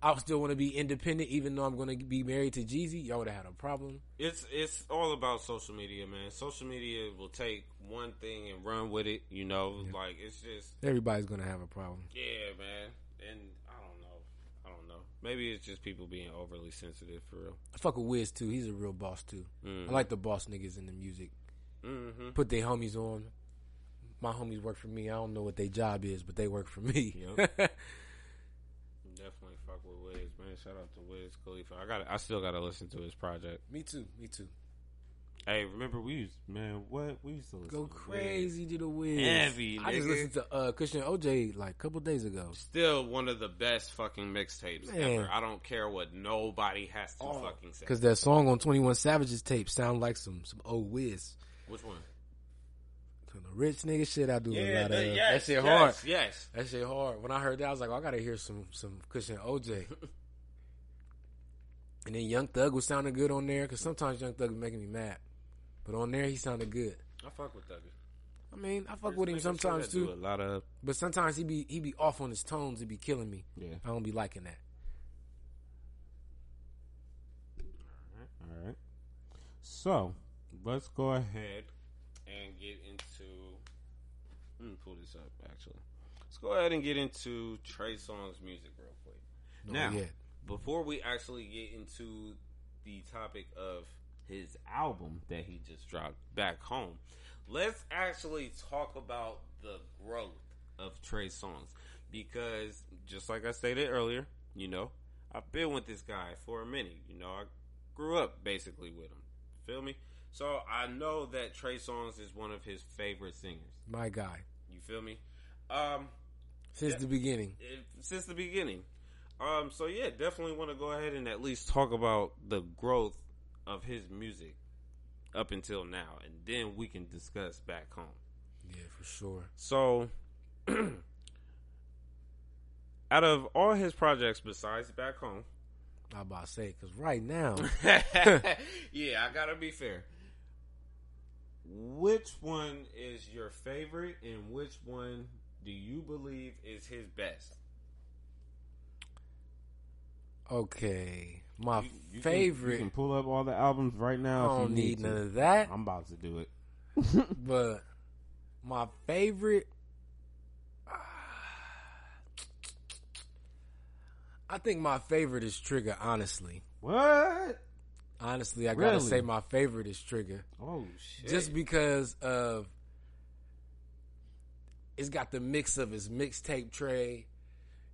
I still want to be independent, even though I'm going to be married to Jeezy. Y'all would have had a problem. It's it's all about social media, man. Social media will take one thing and run with it. You know, like it's just Everybody's going to have a problem. yeah, man. And I don't know, I don't know. Maybe it's just people being overly sensitive for real. I fuck with Wiz too. He's a real boss too. Mhm. I like the boss niggas in the music. Mm-hmm. Put their homies on. My homies work for me. I don't know what their job is, but they work for me. Definitely fuck with Wiz, man. Shout out to Wiz Khalifa. I got, I still got to listen to his project. me too. Me too. Hey, remember we used, man, what we used to listen Go to Wiz. crazy to the Wiz. Heavy, I just nigga. listened to uh, Kush and OJ like a couple days ago. Still one of the best fucking mixtapes Man. ever. I don't care what nobody has to fucking say. Because that song on Twenty One Savage's tape sound like some some old Wiz. Which one? Some the rich nigga shit I do a lot of. the- that shit yes, hard. Yes. That shit hard. When I heard that, I was like, oh, I gotta hear some some Kush and OJ. and then Young Thug was sounding good on there because sometimes Young Thug was making me mad, but on there he sounded good. I fuck with Thuggy. I mean, I fuck with him sometimes too. a lot of but sometimes he be he be off on his tones. He be killing me. yeah. I don't be liking that. All right. So let's go ahead and get into. Let me pull this up. Actually, let's go ahead and get into Trey Songz music real quick. No, Now, yet. before we actually get into the topic of his album that he just dropped back home, let's actually talk about the growth of Trey Songz because just like I stated earlier, you know, I've been with this guy for a minute. You know, I grew up basically with him. Feel me? So I know that Trey Songz is one of his favorite singers. my guy You feel me? Um, since Yeah. the beginning. it- since the beginning. Um, so yeah, definitely want to go ahead and at least talk about the growth of his music up until now, and then we can discuss back home. Yeah, for sure. So, out of all his projects besides back home, I about to say because right now, yeah, I gotta be fair. Which one is your favorite, and which one do you believe is his best? Okay, my You- you can- favorite. you can pull up all the albums right now. if don't you need need none of that. I'm about to do it. But my favorite, I think my favorite is Trigger. Honestly, What? honestly, I gotta say my favorite is Trigger, Oh shit! just because of it's got the mix of his mixtape tray,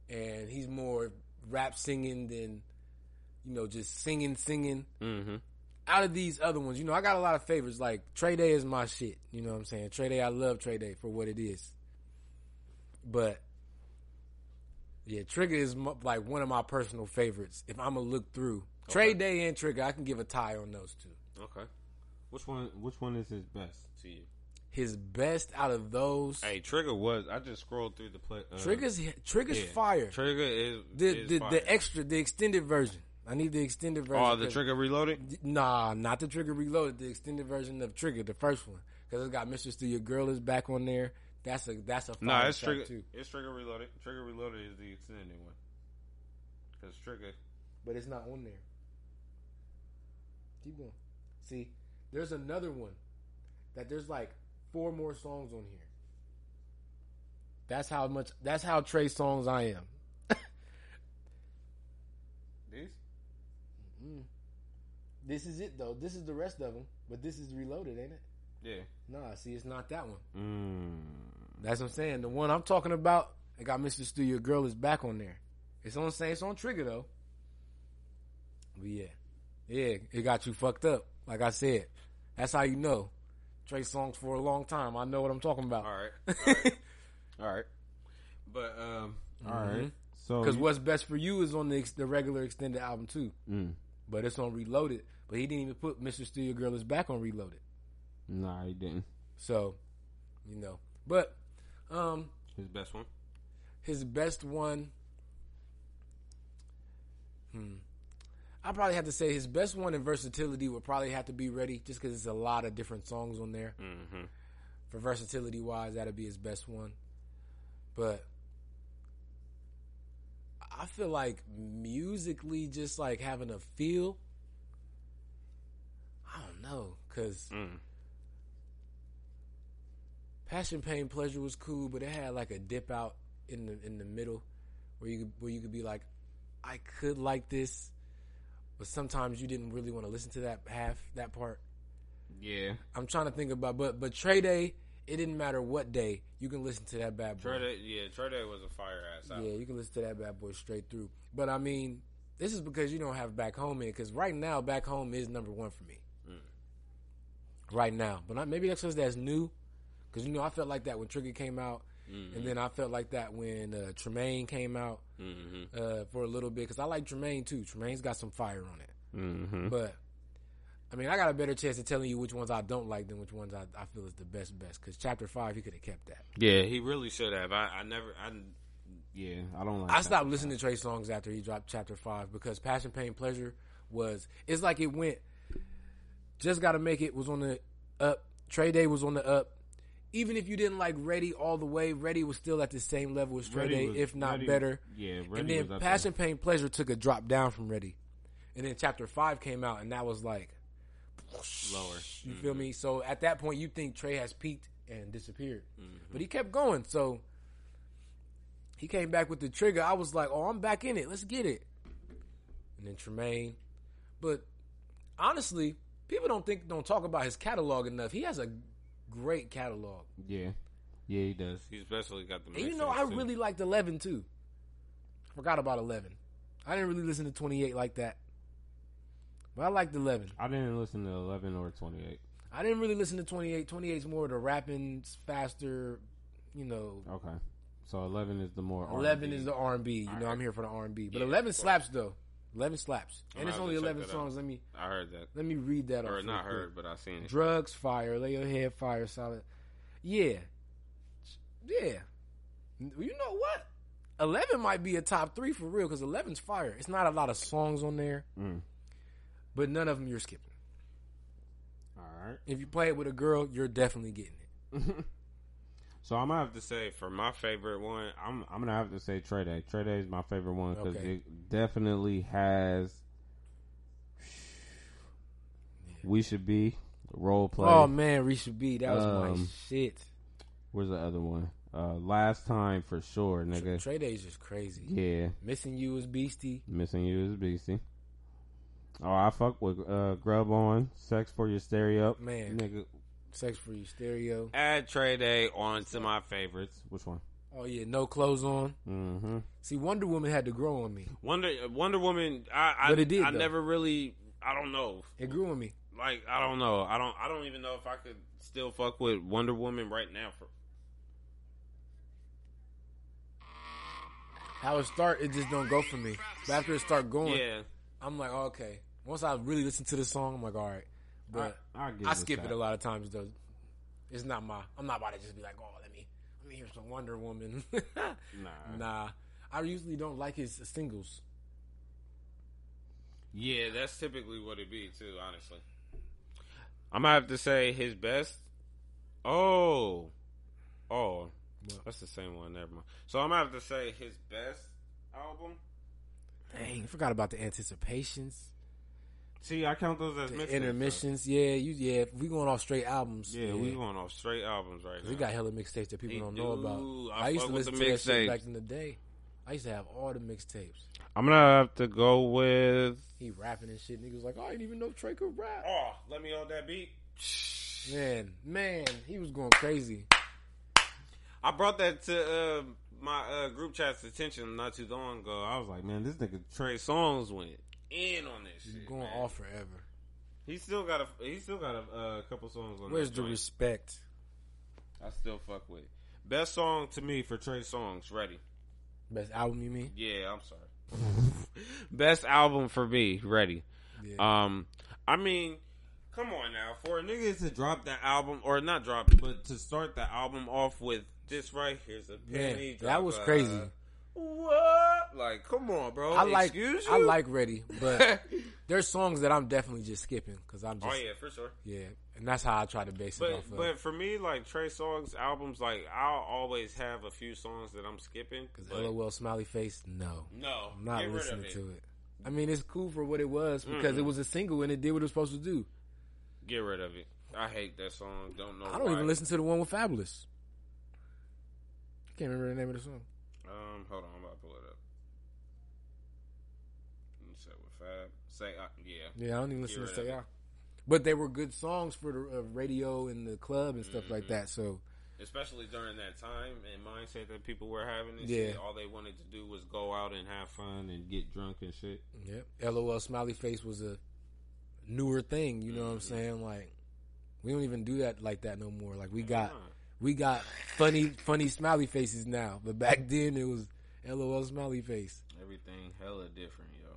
and he's more rap singing than you know just singing singing. mm-hmm. out of these other ones, you know, I got a lot of favorites. Like Trey Day is my shit. You know what I'm saying? Trey Day, I love Trey Day for what it is. But yeah, Trigger is mo- like one of my personal favorites. If I'm gonna look through Trey Day and Trigger, I can give a tie on those two. Okay. Which one? Which one is his best to you? His best out of those, Hey, Trigger was. I just scrolled through the play. Uh, Trigger's Trigger's yeah. fire. Trigger is the is the, fire. the extra, the extended version. I need the extended version. Oh, the Trigger Reloaded. Nah, not the Trigger Reloaded. The extended version of Trigger, the first one, because it's got Mr. Steal Your Girl is back on there. That's a that's a No, fire it's Trigger. too. It's Trigger Reloaded. Trigger Reloaded is the extended one. Because Trigger. but it's not on there. Keep going. See, there's another one that there's like four more songs on here. That's how much. That's how Trey Songz I am. These. This is it though. This is the rest of them, but this is reloaded, ain't it? Yeah. Nah, see, it's not that one. Mm. That's what I'm saying. The one I'm talking about, I got Mr. Steal Your Girl is back on there. It's on saying it's on trigger though. But yeah. Yeah, it got you fucked up. Like I said. That's how you know. Trey Songz for a long time. I know what I'm talking about. All right. All right. All right. But um All right. Mhm. So Because what's best for you is on the the regular extended album too, Mm. but it's on Reloaded. But he didn't even put Mr. Steal Your Girl is back on Reloaded. Nah, he didn't. So, you know, but um, his best one. his best one. Hmm. I probably have to say his best one in versatility would probably have to be ready, just because it's a lot of different songs on there. Mm-hmm. For versatility wise, that'd be his best one. But I feel like musically, just like having a feel. I don't know, cause Mm. Passion, Pain, Pleasure was cool, but it had like a dip out in the in the middle, where you could, where you could be like, I could like this, but sometimes you didn't really want to listen to that half that part. Yeah. I'm trying to think about, but but Trey Day, it didn't matter what day you can listen to that bad boy. Trey Day, yeah, Trey Day was a fire ass album. Yeah, you can listen to that bad boy straight through. But I mean, this is because you don't have back home in. Because right now, back home is number one for me. Mm. Right now, but not, maybe that's because that's new. Because you know, I felt like that when Trigger came out, and then I felt like that when uh, Tremaine came out Mm-hmm. uh, for a little bit. Because I like Tremaine too. Tremaine's got some fire on it. Mm-hmm. But I mean, I got a better chance of telling you which ones I don't like than which ones I, I feel is the best best. Because Chapter Five, he could have kept that. Yeah, he really should have. I, I never. I Yeah. I don't like. I stopped listening to Trey Songz after he dropped Chapter Five because Passion, Pain, Pleasure was. It's like it went. Just gotta make it was on the up. Trey Day was on the up. Even if you didn't like Ready all the way, Ready was still at the same level as Trey Ready was- if not Ready- better. Yeah. Ready and then Passion, Pain, Pleasure took a drop down from Ready, and then Chapter Five came out, and that was like lower. You feel me? Mm-hmm. So at that point, you think Trey has peaked and disappeared, mm-hmm. but he kept going. So he came back with the trigger. I was like, "Oh, I'm back in it. Let's get it." And then Tremaine, but honestly, people don't think don't talk about his catalog enough. He has a great catalog. Yeah. Yeah, he does. He especially got the. and you know, I too. really liked Eleven too. Forgot about Eleven. I didn't really listen to Twenty Eight like that, but I liked Eleven. I didn't listen to 11 or 28. I didn't really listen to 28. 28 is more the rapping, faster, you know. Okay. So 11 is the more. 11 R&B. is the R&B. You know, Alright. I'm here for the R&B. But Yeah, 11 slaps though. 11 slaps. I'm And it's only have to check 11 that out. songs. Let me I heard that, let me read that or off not real quick. heard, but I seen it. Drugs, fire, lay your head, fire, solid. Yeah. Yeah. You know what? 11 might be a top 3 for real cuz 11's fire. It's not a lot of songs on there, Mm. but none of them you're skipping. All right. If you play it with a girl, you're definitely getting it. So I'm gonna have to say for my favorite one, I'm I'm gonna have to say Trey Day. Trey Day is my favorite one because Okay. it definitely has. We should be role play. Oh man, we should be. that was my Um, shit. Where's the other one? Uh, last time for sure, nigga. Trey Day's just crazy. Yeah, Missing you is beastie. missing you is beastie. Oh, I fuck with uh, Grub on sex for your stereo, Man. Nigga, Sex for you stereo. add Trey Day on to my favorites. which one? Oh yeah, no clothes on. Mm-hmm. See, Wonder Woman had to grow on me. Wonder Wonder Woman. I I, But it did, I though. never really. I don't know. It grew on me. Like I don't know. I don't. I don't even know if I could still fuck with Wonder Woman right now. For How it start, it just don't go for me. But after it start going, yeah, I'm like, oh, okay. Once I really listen to the song, I'm like, all right. But I, give I, skip it a lot of times though. It's not my. I'm not about to just be like, oh, let me let me hear some Wonder Woman. Nah. nah, I usually don't like his singles. yeah. That's typically what it be too. Honestly, I'm gonna have to say his best. Oh, oh, that's the same one. Never mind. So I'm gonna have to say his best album. Dang, I forgot about the anticipations. See, I count those as mixtapes, intermissions, yeah, you yeah. We going off straight albums. Yeah, Yeah, we going off straight albums right now. we got hella mixtapes that people We don't know about. I I, used to with listen the to that shit mixtapes. back in the day. I used to have all the mixtapes. I'm gonna have to go with. He rapping and shit. Niggas like, oh, I didn't even know Trey could rap. Oh, let me hold that beat. Man, man, he was going crazy. I brought that to uh, my uh, group chat's attention not too long ago. I was like, man, this nigga Trey Songz went in on this He's shit. going man. off forever. He still got a he still got a uh, couple songs on. Where's the joint. respect? I still fuck with. Best song to me for Trey Songz, ready. Best album you mean? Yeah, I'm sorry. Best album for me, ready. Yeah. Um, I mean, come on now, for a nigga to drop that album or not drop, it, but to start the album off with this right here's a Yeah, penny. that was a- crazy. What? Like, come on, bro. I like Excuse I like Ready, but there's songs that I'm definitely just skipping because I'm oh, just oh yeah, for sure. yeah, and that's how I try to base it But off of. but for me, like Trey Songz albums, like I'll always have a few songs that I'm skipping. Because LOL Smiley Face, no, no, I'm not get rid of listening it. to it. I mean, it's cool for what it was because it Mm-mm. was a single and it did what it was supposed to do. Get rid of it. I hate that song. Don't know. I don't why. even listen to the one with Fabolous. I can't remember the name of the song. Um, hold on, I'm about to pull it up. You said with Fab. Say, uh, yeah. Yeah, I don't even listen to Say Aah. But they were good songs for the uh, radio and the club and stuff like Mhm. that. So Especially during that time and mindset that people were having. And Yeah. shit, all they wanted to do was go out and have fun and get drunk and shit. Yep. LOL Smiley Face was a newer thing, you know what I'm Mhm. saying? Like we don't even do that like that no more. Like we got Nah. We got funny funny smiley faces now. But back then it was LOL Smiley Face. Everything hella different, yo.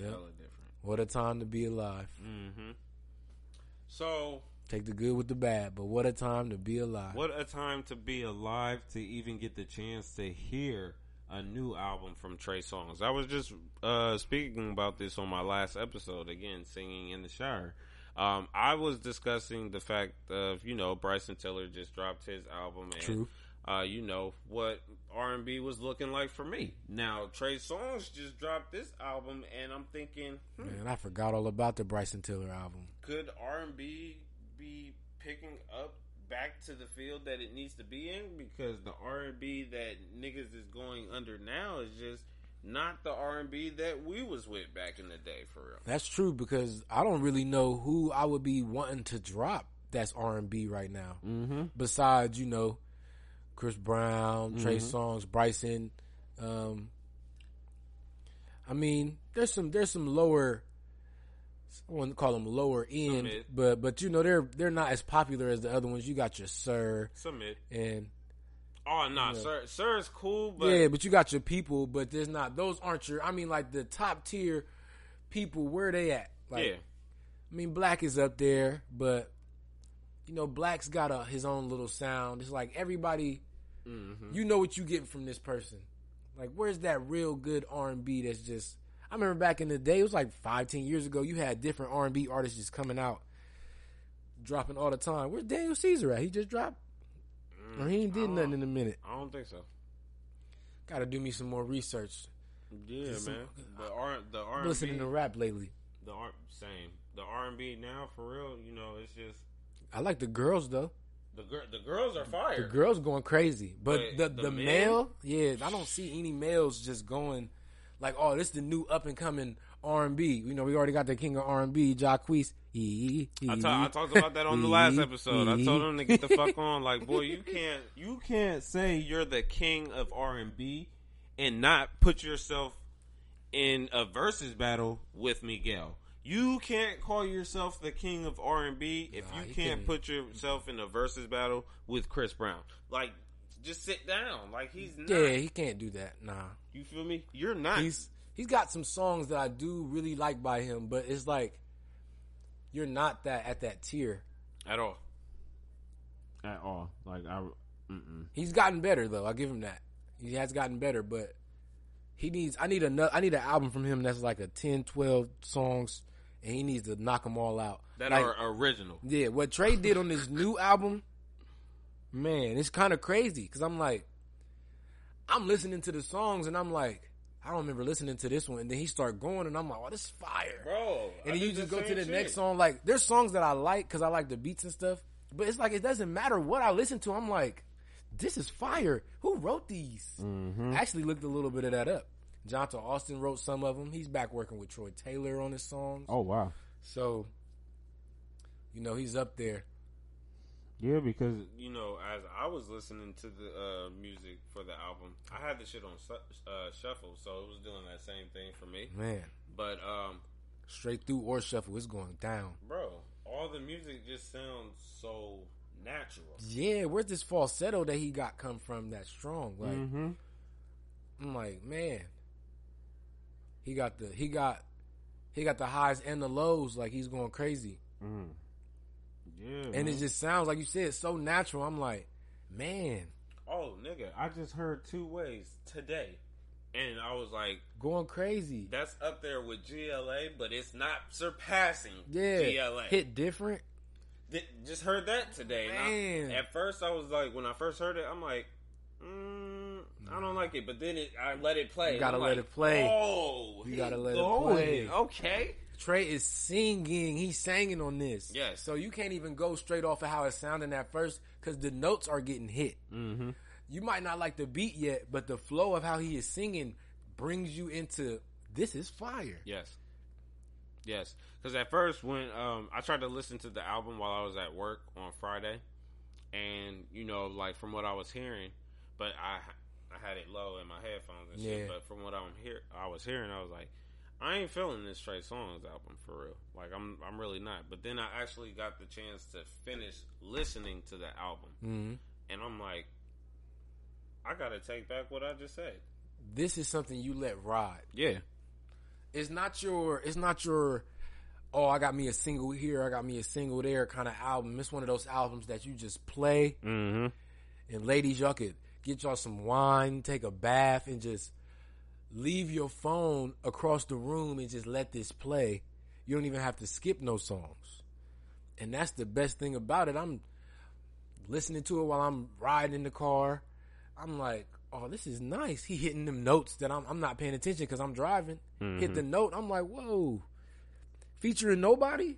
Yep. Hella different. What a time to be alive. Mm-hmm. So, Take the good with the bad, but what a time to be alive. what a time to be alive to even get the chance to hear a new album from Trey Songz. I was just uh, speaking about this on my last episode again, singing in the shower. Um, I was discussing the fact of you know Bryson Tiller just dropped his album and True. uh, you know what R and B was looking like for me. Now Trey Songz just dropped this album, and I'm thinking, hmm, Man, I forgot all about the Bryson Tiller album. could R and B be picking up back to the field that it needs to be in? Because the R and B that niggas is going under now is just not the R and B that we was with back in the day, for real. That's true because I don't really know who I would be wanting to drop that's R and B right now. Mm-hmm. Besides, you know, Chris Brown, Trey Mhm. Songz, Bryson. Um, I mean, there's some there's some lower. I wouldn't call them lower end, mid. but but you know they're they're not as popular as the other ones. You got your Sir Submit. and Oh no, Yeah. sir, sir is cool, but yeah, but you got your people, but there's not those aren't your. I mean, like the top tier people, where they at? Like, yeah, I mean, Black is up there, but you know, Black's got a his own little sound. It's like everybody, mm-hmm. you know what you get from this person. Like, where's that real good R and B that's just? I remember back in the day, it was like five, ten years ago. You had different R and B artists just coming out, dropping all the time. Where's Daniel Caesar at? He just dropped, Mm-hmm. or he ain't did nothing in a minute. I don't think so. Got to do me some more research. Yeah, some- man. The R, the R I'm listening to rap lately. the R, same. The R and B now, for real, you know, it's just I like the girls though. the gir- the girls are fire. The girls going crazy, but, But the the the, male, yeah, I don't see any males just going like, oh, this is the new up and coming R and B. You know, we already got the king of R and B, Jacquees. I, ta- I talked about that on the last episode. I told him to get the fuck on. Like, boy, you can't you can't say you're the king of R and B and not put yourself in a versus battle with Miguel. You can't call yourself the king of R and B if Nah, you can't can- put yourself in a versus battle with Chris Brown. Like, just sit down. Like he's not. Yeah, he can't do that. Nah, You feel me? You're not. he's he's got some songs that I do really like by him, but it's like you're not that at that tier. at all. At all. Like I. Mm-mm. He's gotten better though. I give him that. He has gotten better, but he needs. I need another. I need an album from him that's like a 10, 12 songs, and he needs to knock them all out. That Like, are original. Yeah, what Trey did on this new album, man, it's kind of crazy because I'm like, I'm listening to the songs and I'm like, I don't remember listening to this one. And then he start going and I'm like, oh, this is fire. Bro. and then you just go to the next song. Like, there's songs that I like because I like the beats and stuff. But it's like, it doesn't matter what I listen to. I'm like, this is fire. Who wrote these? Mm-hmm. I actually looked a little bit of that up. Johntá Austin wrote some of them. He's back working with Troy Taylor on his songs. Oh wow. So, you know, he's up there. Yeah, because you know, as I was listening to the uh, music for the album, I had the shit on uh, shuffle, so it was doing that same thing for me. Man, But um, straight through or shuffle, it's going down. bro, all the music just sounds so natural. Yeah, where's this falsetto that he got come from that strong? Like, hmm I'm like, man, he got the he got he got the highs and the lows. Like he's going crazy, mm. Yeah, and man. it just sounds like you said so natural. I'm like, man, Oh, nigga, I just heard two ways today, and I was like, going crazy. that's up there with GLA, but it's not surpassing Yeah, GLA. hit different. Th- just heard that today. and I- at first, I was like, when I first heard it, I'm like, mm, I don't like it. But then it, I let it play. You gotta let like, it play. Oh, You gotta let it play. Okay. Trey is singing. He's singing on this. Yes. So you can't even go straight off of how it's sounding at first because the notes are getting hit. hmm You might not like the beat yet, but the flow of how he is singing brings you into this is fire. Yes. Yes. Because at first, when um, I tried to listen to the album while I was at work on Friday, and you know, like from what I was hearing, but I I had it low in my headphones and shit. Yeah. But from what I'm hear, I was hearing, I was like, I ain't feeling this Trey Songz album for real. Like I'm I'm really not. But then I actually got the chance to finish listening to the album, hmm and I'm like, I gotta take back what I just said. This is something you let ride. Yeah. It's not your. It's not your. Oh, I got me a single here. I got me a single there. Kind of album. It's one of those albums that you just play Mm-hmm. and ladies, y'all could get y'all some wine, take a bath, and just leave your phone across the room and just let this play. You don't even have to skip no songs. And that's the best thing about it. I'm listening to it while I'm riding in the car. I'm like, oh, this is nice. He hitting them notes that I'm, I'm not paying attention because I'm driving. Hit the note. I'm like, whoa. Featuring nobody?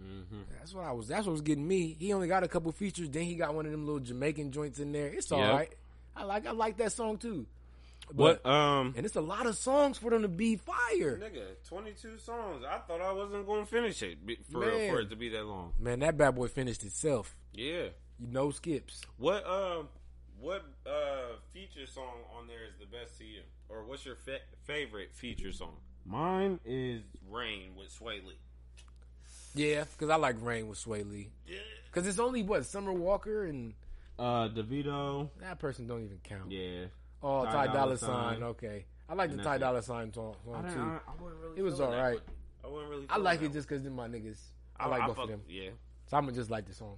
Mm-hmm. That's what I was. That's what was getting me. He only got a couple features. Then he got one of them little Jamaican joints in there. It's all right. Yep. I like. I like that song too. But What um and it's a lot of songs for them to be fire. Nigga, 22 songs. I thought I wasn't going to finish it for Man. for it to be that long. Man, that bad boy finished itself. Yeah. No skips. What um what uh feature song on there is the best to you? Or what's your fa- favorite feature song? Mine is Rain with Swae Lee. Yeah, because I like Rain with Swae Lee. Yeah. Because it's only what Summer Walker and uh DeVito. that person don't even count. Yeah, Oh, Ty Ty Dolla Dolla Sign. Sign. Okay, I like And the that's Ty it. Dolla Sign song, song too. I, I wasn't really It was that alright. I wasn't really. I like it just because my niggas. I, one. like both fuck- of them. Yeah. So I'm gonna just like the song.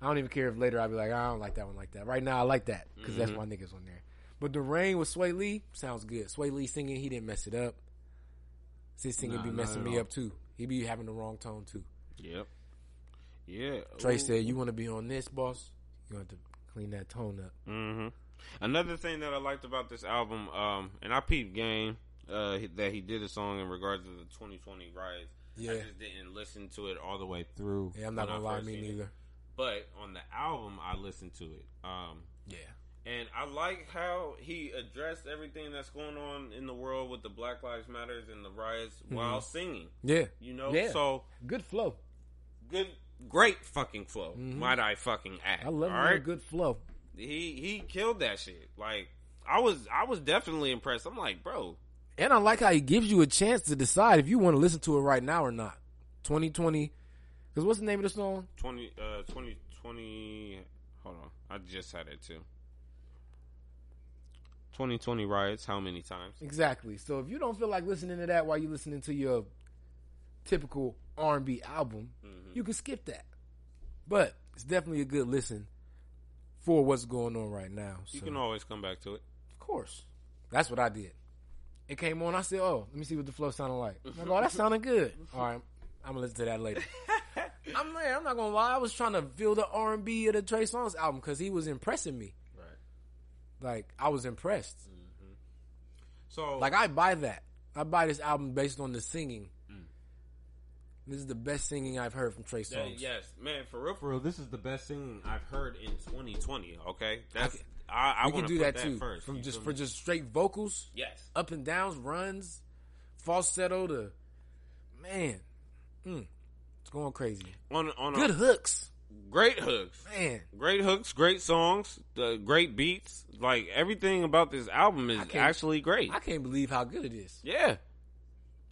I don't even care if later I'll be like, I don't like that one like that. Right now, I like that because that's Mhm. my niggas on there. But the rain with Swae Lee sounds good. Swae Lee singing, he didn't mess it up. His singing Nah, be messing me all. up too. He be having the wrong tone too. Yep. Yeah. Trey Ooh. said, "You want to be on this, boss? You have to clean that tone up." hmm Another thing that I liked about this album, um, and I peeped game uh, that he did a song in regards to the 2020 riots. Yeah, I just didn't listen to it all the way through. yeah. I'm not gonna lie, me seen it. neither. But on the album, I listened to it. Um, Yeah, and I like how he addressed everything that's going on in the world with the Black Lives Matters and the riots while singing. yeah. You know, Mm-hmm. Yeah. so Good flow. good, great fucking flow. Mhm. Might I fucking add? I love all right? good flow. He he killed that shit. Like I was I was definitely impressed. I'm like, bro, And I like how he gives you a chance to decide if you want to listen to it right now or not. 2020. Because what's the name of the song? 20 uh 2020 hold on. I just had it too. 2020 riots how many times? Exactly. So if you don't feel like listening to that while you're listening to your typical R&B album, Mhm. you can skip that. But it's definitely a good listen for what's going on right now. You can always come back to it. of course. That's what I did. It came on. I said, "Oh, let me see what the flow sounded like." I go, "Oh, that sounded good." All right, I'm gonna listen to that later. I'm man, I'm not gonna lie. I was trying to feel the R&B of the Trey Songz album because he was impressing me. Right. Like I was impressed. Mm-hmm. So Like I buy that. I buy this album based on the singing. This is the best singing I've heard from Trey Yeah, Songz. yes, man, for real, for real. This is the best singing I've heard in 2020. Okay, that's can- I, I, we can wanna do put that too. first. From just for me? just straight vocals, yes, up and downs, runs, falsetto to man, mm, it's going crazy. on on Good a, hooks. great hooks. Man, Great hooks, great songs, the great beats. Like everything about this album is actually great. I can't believe how good it is. Yeah.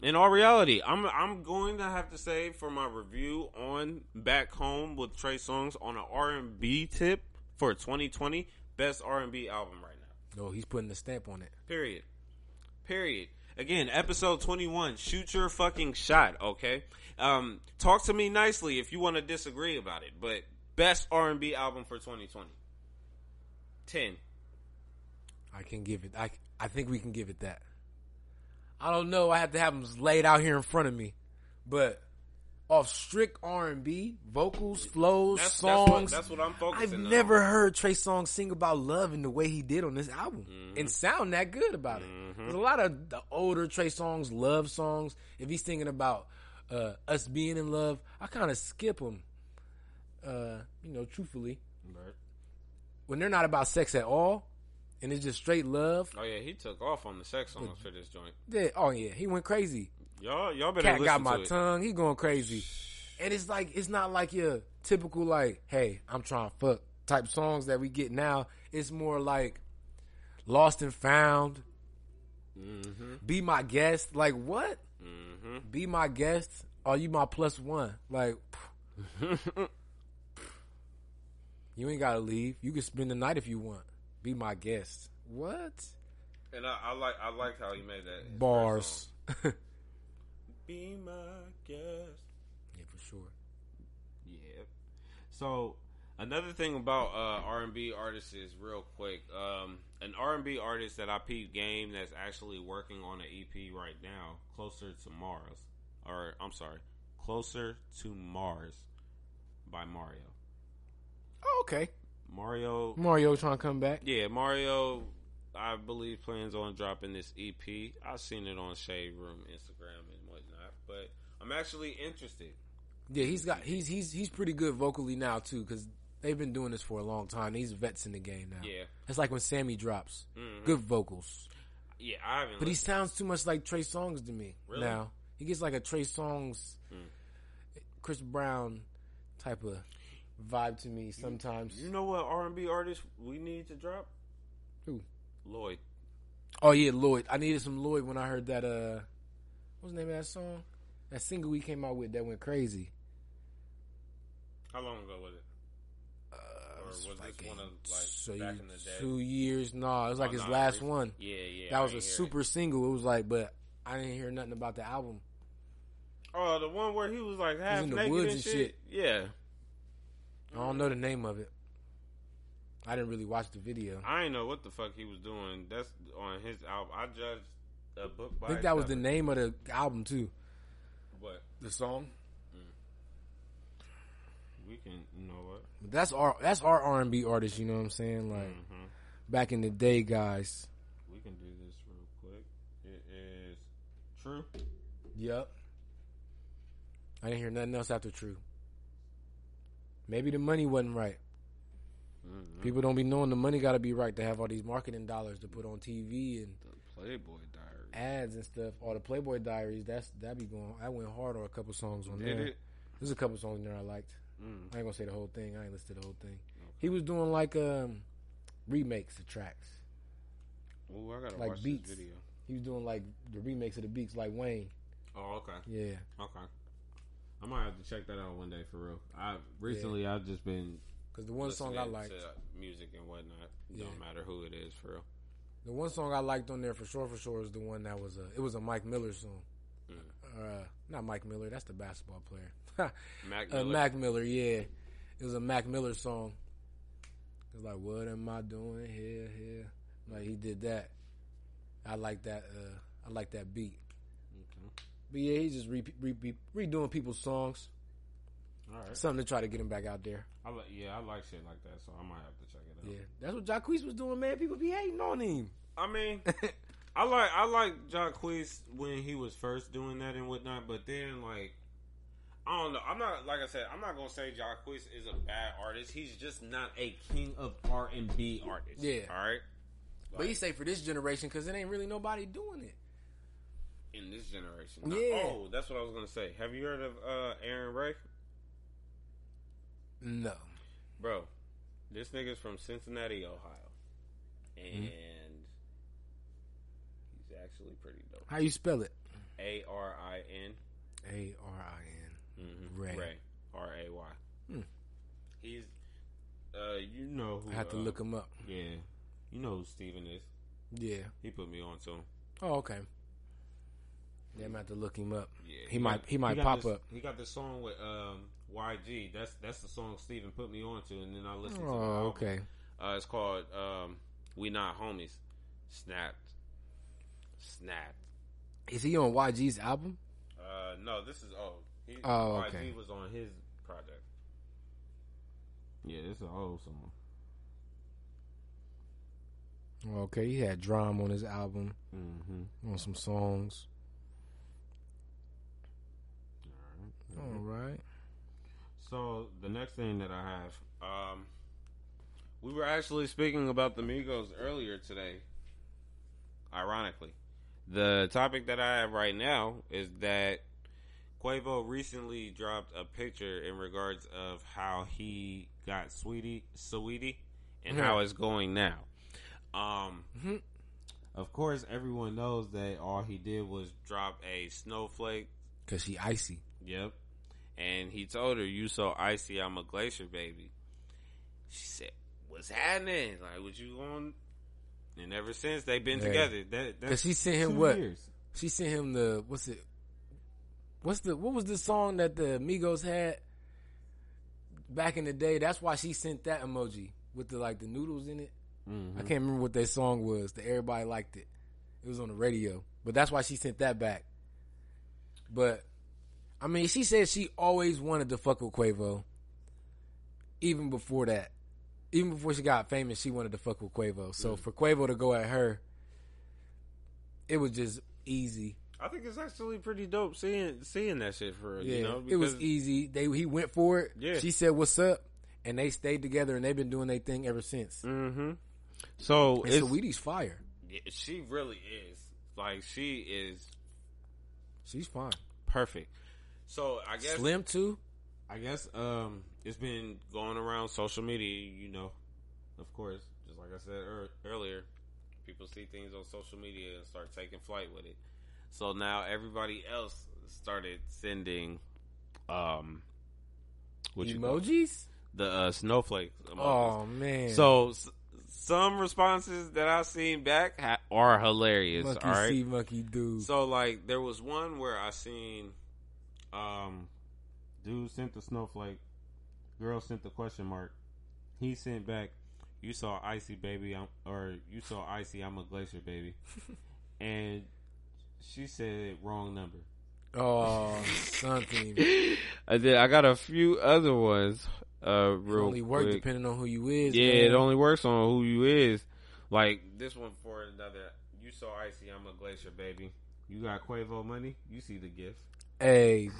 In all reality, I'm I'm going to have to say for my review on Back Home with Trey Songz on an R&B tip for 2020, best R&B album right now. No, he's putting the stamp on it. Period. Period. Again, episode 21, shoot your fucking shot, okay? Um talk to me nicely if you want to disagree about it, but best R&B album for 2020. 10. I can give it. I I think we can give it that. I don't know. I have to have them laid out here in front of me, but off strict R and B vocals, flows, That's, that's, what, songs. that's what I'm focusing I've on. never heard Trey Songz sing about love in the way he did on this album Mm-hmm. and sound that good about it. There's a lot of the older Trey Songz love songs. If he's singing about uh, us being in love, I kind of skip them. Uh, you know, truthfully, when they're not about sex at all, and it's just straight love. Oh yeah, he took off on the sex songs for this joint. Yeah, oh yeah, he went crazy. Y'all, y'all better Cat got my tongue. He going crazy, and it's like it's not like your typical like, hey, I'm trying to fuck type songs that we get now. It's more like lost and found. Mm-hmm. Be my guest. Like what? Mm-hmm. Be my guest. Are you my plus one? Like. You ain't gotta leave. You can spend the night if you want. Be my guest. What? And I, I like, I like how he made that Bars. Be my guest. Yeah, for sure. Yeah. So another thing about uh, R and B artists is real quick. Um, an R and B artist that I peep game that's actually working on an EP right now, closer to Mars, or I'm sorry, closer to Mars by Mario. Oh, okay. Mario Mario trying to come back. Yeah, Mario, I believe plans on dropping this EP. I've seen it on Shade Room Instagram and whatnot, but I'm actually interested. Yeah, he's got he's he's he's pretty good vocally now too because they've been doing this for a long time. He's vets in the game now. Yeah, it's like when Sammie drops, Mhm. good vocals, yeah, I haven't. but he sounds too much like Trey Songz to me Really? now. He gets like a Trey Songz, Mm. Chris Brown type of vibe to me sometimes. You know what R and B artist we need to drop? Who? Lloyd. Oh yeah, Lloyd. I needed some Lloyd when I heard that. Uh, what's the name of that song? That single we came out with that went crazy. How long ago was it? Uh, Or was this like one of, like, so back in the day? Two years. No, it was like Oh, his nah, last one. Yeah, yeah. That I was a hear it. super single. It was like, but I didn't hear nothing about the album. Oh, the one where he was like half in the naked woods and and shit. shit. Yeah, I don't know the name of it. I didn't really watch the video. I didn't know what the fuck he was doing. That's on his album. I judged a book by. I think that was the name of the album too. What The song. we can, you know what? But that's our that's our R and B artist. You know what I'm saying? Like hmm back in the day, guys. We can do this real quick. It is true. Yep. I didn't hear nothing else after True. Maybe the money wasn't right. Mm-hmm. People don't be knowing the money got to be right to have all these marketing dollars to put on TV and The Playboy Diary. ads and stuff. All the Playboy Diaries. That's that be going. I went hard on a couple songs on Did there. it? There's a couple songs in there I liked. Mm. I ain't gonna say the whole thing. I ain't listed the whole thing. He was doing like um remakes of tracks. Oh, I gotta Like watch beats. this video. He was doing like the remakes of the beats, like Wayne. Oh, okay, Yeah, okay. I might have to check that out one day for real. I recently I've just been because the one song I liked, music and whatnot. Yeah. Don't matter who it is for real. the one song I liked on there for sure, for sure, is the one that was a. It was a Mike Miller song. Mm. Uh, not Mike Miller. That's the basketball player. Mac uh, Miller. Mac Miller. Yeah, it was a Mac Miller song. It's like, what am I doing here? Here, like he did that. I like that. Uh, I like that beat. But yeah, he's just re- re- re- redoing people's songs. All right. Something to try to get him back out there. I like yeah, I like shit like that, so I might have to check it out. Yeah, that's what Jacquees was doing, man. People be hating on him. I mean, I like I like Jacquees when he was first doing that and whatnot, but then like I don't know. I'm not like I said. I'm not gonna say Jacquees is a bad artist. He's just not a king of R and B artist. Yeah. All right. But he say for this generation because it ain't really nobody doing it. In this generation. Yeah. Oh, that's what I was gonna say. Have you heard of uh, Arin Ray? No. Bro, this nigga's from Cincinnati, Ohio. And he's actually pretty dope. How you spell it? A R I N A R I N. mhm, Ray. Ray. R A Y. Hmm. He's uh you know who I have to uh, look him up. Yeah. You know who Steven is. Yeah. He put me on to him. Oh, okay. Yeah, I'm gonna have to look him up. Yeah. He might- he might got pop this- up. He got this song with um YG. That's that's the song Steven put me on to and then I listened to the Oh, okay. Uh, it's called um, "We Not Homies." Snapped, snapped. Is he on YG's album? Uh, no, this is old. He, Oh, YG was on his project. Yeah, this is an old song. Okay, he had drum on his album, Mm-hmm. on some songs. All right. So the next thing that I have, um, we were actually speaking about the Migos earlier today. Ironically, the topic that I have right now is that Quavo recently dropped a picture in regards of how he got Saweetie, Saweetie, and how it's going now. Um, Of course, everyone knows that all he did was. drop a snowflake. Cause she icy. Yep. And he told her, "You so icy, I'm a glacier baby." She said, "What's happening? Like, what you on?" And ever since they've been Yeah. together. That, Cause she sent him what? years. She sent him the what's it? What's the what was the song that the Migos had back in the day? That's why she sent that emoji with the like the noodles in it. Mhm. I can't remember what that song was. That everybody liked it. It was on the radio, but that's why she sent that back. But I mean, she said she always wanted to fuck with Quavo. Even before that, even before she got famous, she wanted to fuck with Quavo. So for Quavo to go at her, it was just easy. I think it's actually pretty dope seeing seeing that shit for real. Yeah, you know, it was easy. They he went for it. Yeah. she said, "What's up?" And they stayed together, and they've been doing their thing ever since. Mhm. So And it's, Saweetie's fire. yeah, she really is like she is She's fine. perfect. So I guess Slim too. I guess um, it's been going around social media, you know. Of course, just like I said ear earlier, people see things on social media and start taking flight with it. So now everybody else started sending um, what you call it? Emojis. the uh, snowflake emojis. Oh man. So s- some responses that I've seen back ha- are hilarious. monkey all right, see, monkey do. so like there was one where I seen um Dude sent the snowflake. Girl sent the question mark. He sent back, "You saw icy baby, I'm, or you saw icy, I'm a glacier baby." and she said wrong number. oh, something. I did. I got a few other ones. Uh, It only work quick. depending on who you is. Yeah, man. it only works on who you is. Like this one for another. You saw icy. I'm a glacier baby. You got Quavo money. You see the gift. Hey,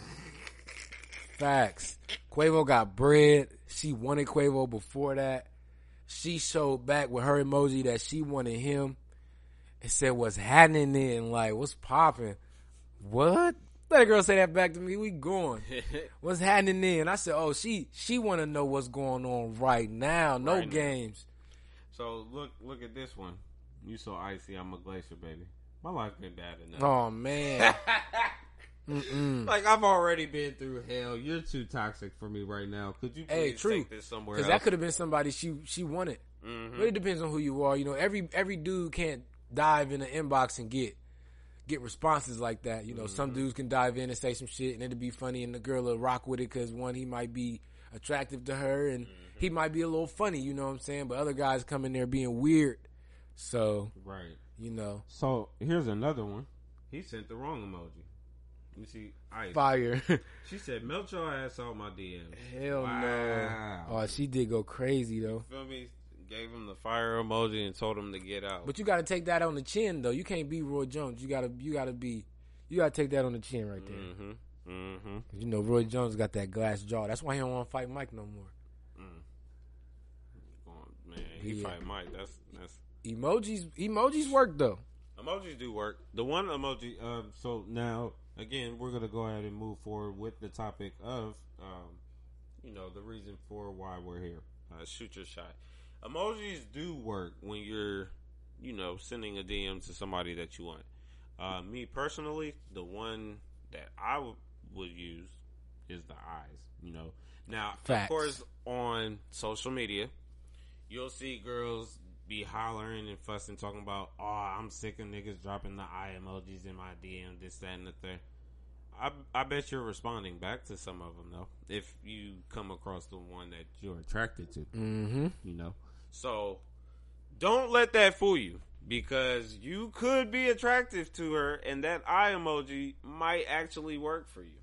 facts. Quavo got bread. She wanted Quavo before that. She showed back with her emoji that she wanted him and said, What's happening then? Like, what's popping? What? Let a girl say that back to me. We going. What's happening then? I said, Oh, she she want to know what's going on right now. No Right now. games. So look, look at this one. You saw icy, I'm a glacier baby. My life been bad enough. Oh man. Like I've already been through hell. You're too toxic for me right now. Could you please Hey, true. take this somewhere Because that could have been somebody she she wanted. Mhm. Really depends on who you are. You know, every every dude can't dive in the inbox and get get responses like that. You know, some dudes can dive in and say some shit and it'll be funny, and the girl will rock with it because one, he might be attractive to her, and he might be a little funny. You know what I'm saying? But other guys come in there being weird. So right. you know, So here's another one. He sent the wrong emoji. You see, ice. fire. She said, "Melt your ass out my DMs." Hell Wow. no. Oh, she did go crazy though. Feel me? Gave him the fire emoji and told him to get out. But you got to take that on the chin though. You can't be Roy Jones. You gotta you gotta be you gotta take that on the chin right there. mm-hmm. Mm-hmm. You know, Roy Jones got that glass jaw. That's why he don't want to fight Mike no more. Man, he Yeah. fight Mike. That's that's Emojis, emojis work though. emojis do work. The one emoji. Um, so now again, we're gonna go ahead and move forward with the topic of, um, you know, the reason for why we're here. Uh, shoot your shot. Emojis do work when you're, you know, sending a DM to somebody that you want. Uh, me personally, the one that I w- would use is the eyes. You know, now Facts. of course on social media, you'll see girls be hollering and fussing, talking about, "Oh, I'm sick of niggas dropping the eye emojis in my DM, this, that, and the third. I I bet you're responding back to some of them though, if you come across the one that you're attracted to. Mm-hmm. You know, so don't let that fool you because you could be attractive to her, and that eye emoji might actually work for you.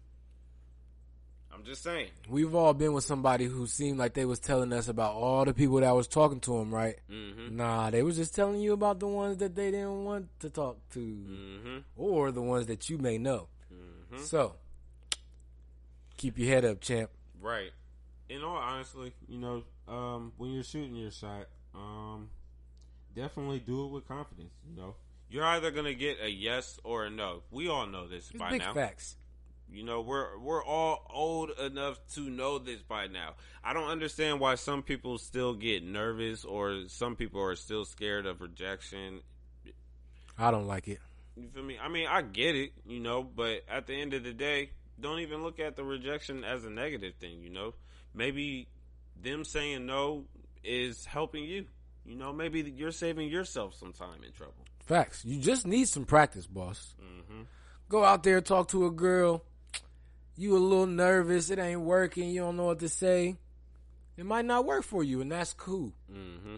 I'm just saying. We've all been with somebody who seemed like they was telling us about all the people that was talking to them, right? Mm-hmm. Nah, they was just telling you about the ones that they didn't want to talk to, Mm-hmm. or the ones that you may know. Mm-hmm. So, keep your head up, champ. Right. in all honestly, you know, um, when you're shooting your shot, um, definitely do it with confidence. You know, You're either gonna get a yes or a no. We all know this It's by big now. facts. You know, we're we're all old enough to know this by now. I don't understand why some people still get nervous or some people are still scared of rejection. I don't like it. You feel me? I mean, I get it, you know, but at the end of the day, don't even look at the rejection as a negative thing, you know? Maybe them saying no is helping you. You know, maybe you're saving yourself some time in trouble. Facts. You just need some practice, boss. Mm-hmm. Go out there, talk to a girl. You a little nervous. It ain't working. You don't know what to say. It might not work for you, and that's cool. Mm-hmm.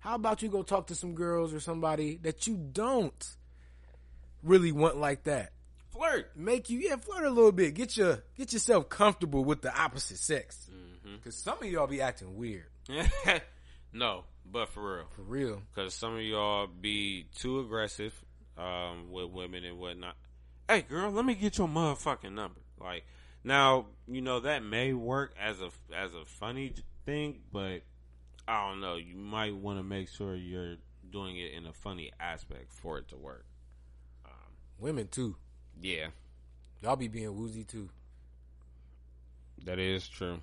How about you go talk to some girls or somebody that you don't really want like that? Flirt. Make you yeah flirt a little bit. Get your get yourself comfortable with the opposite sex. Mm-hmm. Cause some of y'all be acting weird no, but for real. for real. because some of y'all be too aggressive um, with women and whatnot. Hey, girl, let me get your motherfucking number. Like now, you know that may work as a as a funny thing, but I don't know. You might want to make sure you're doing it in a funny aspect for it to work. Um, Women too. yeah, Y'all be being woozy too. that is true.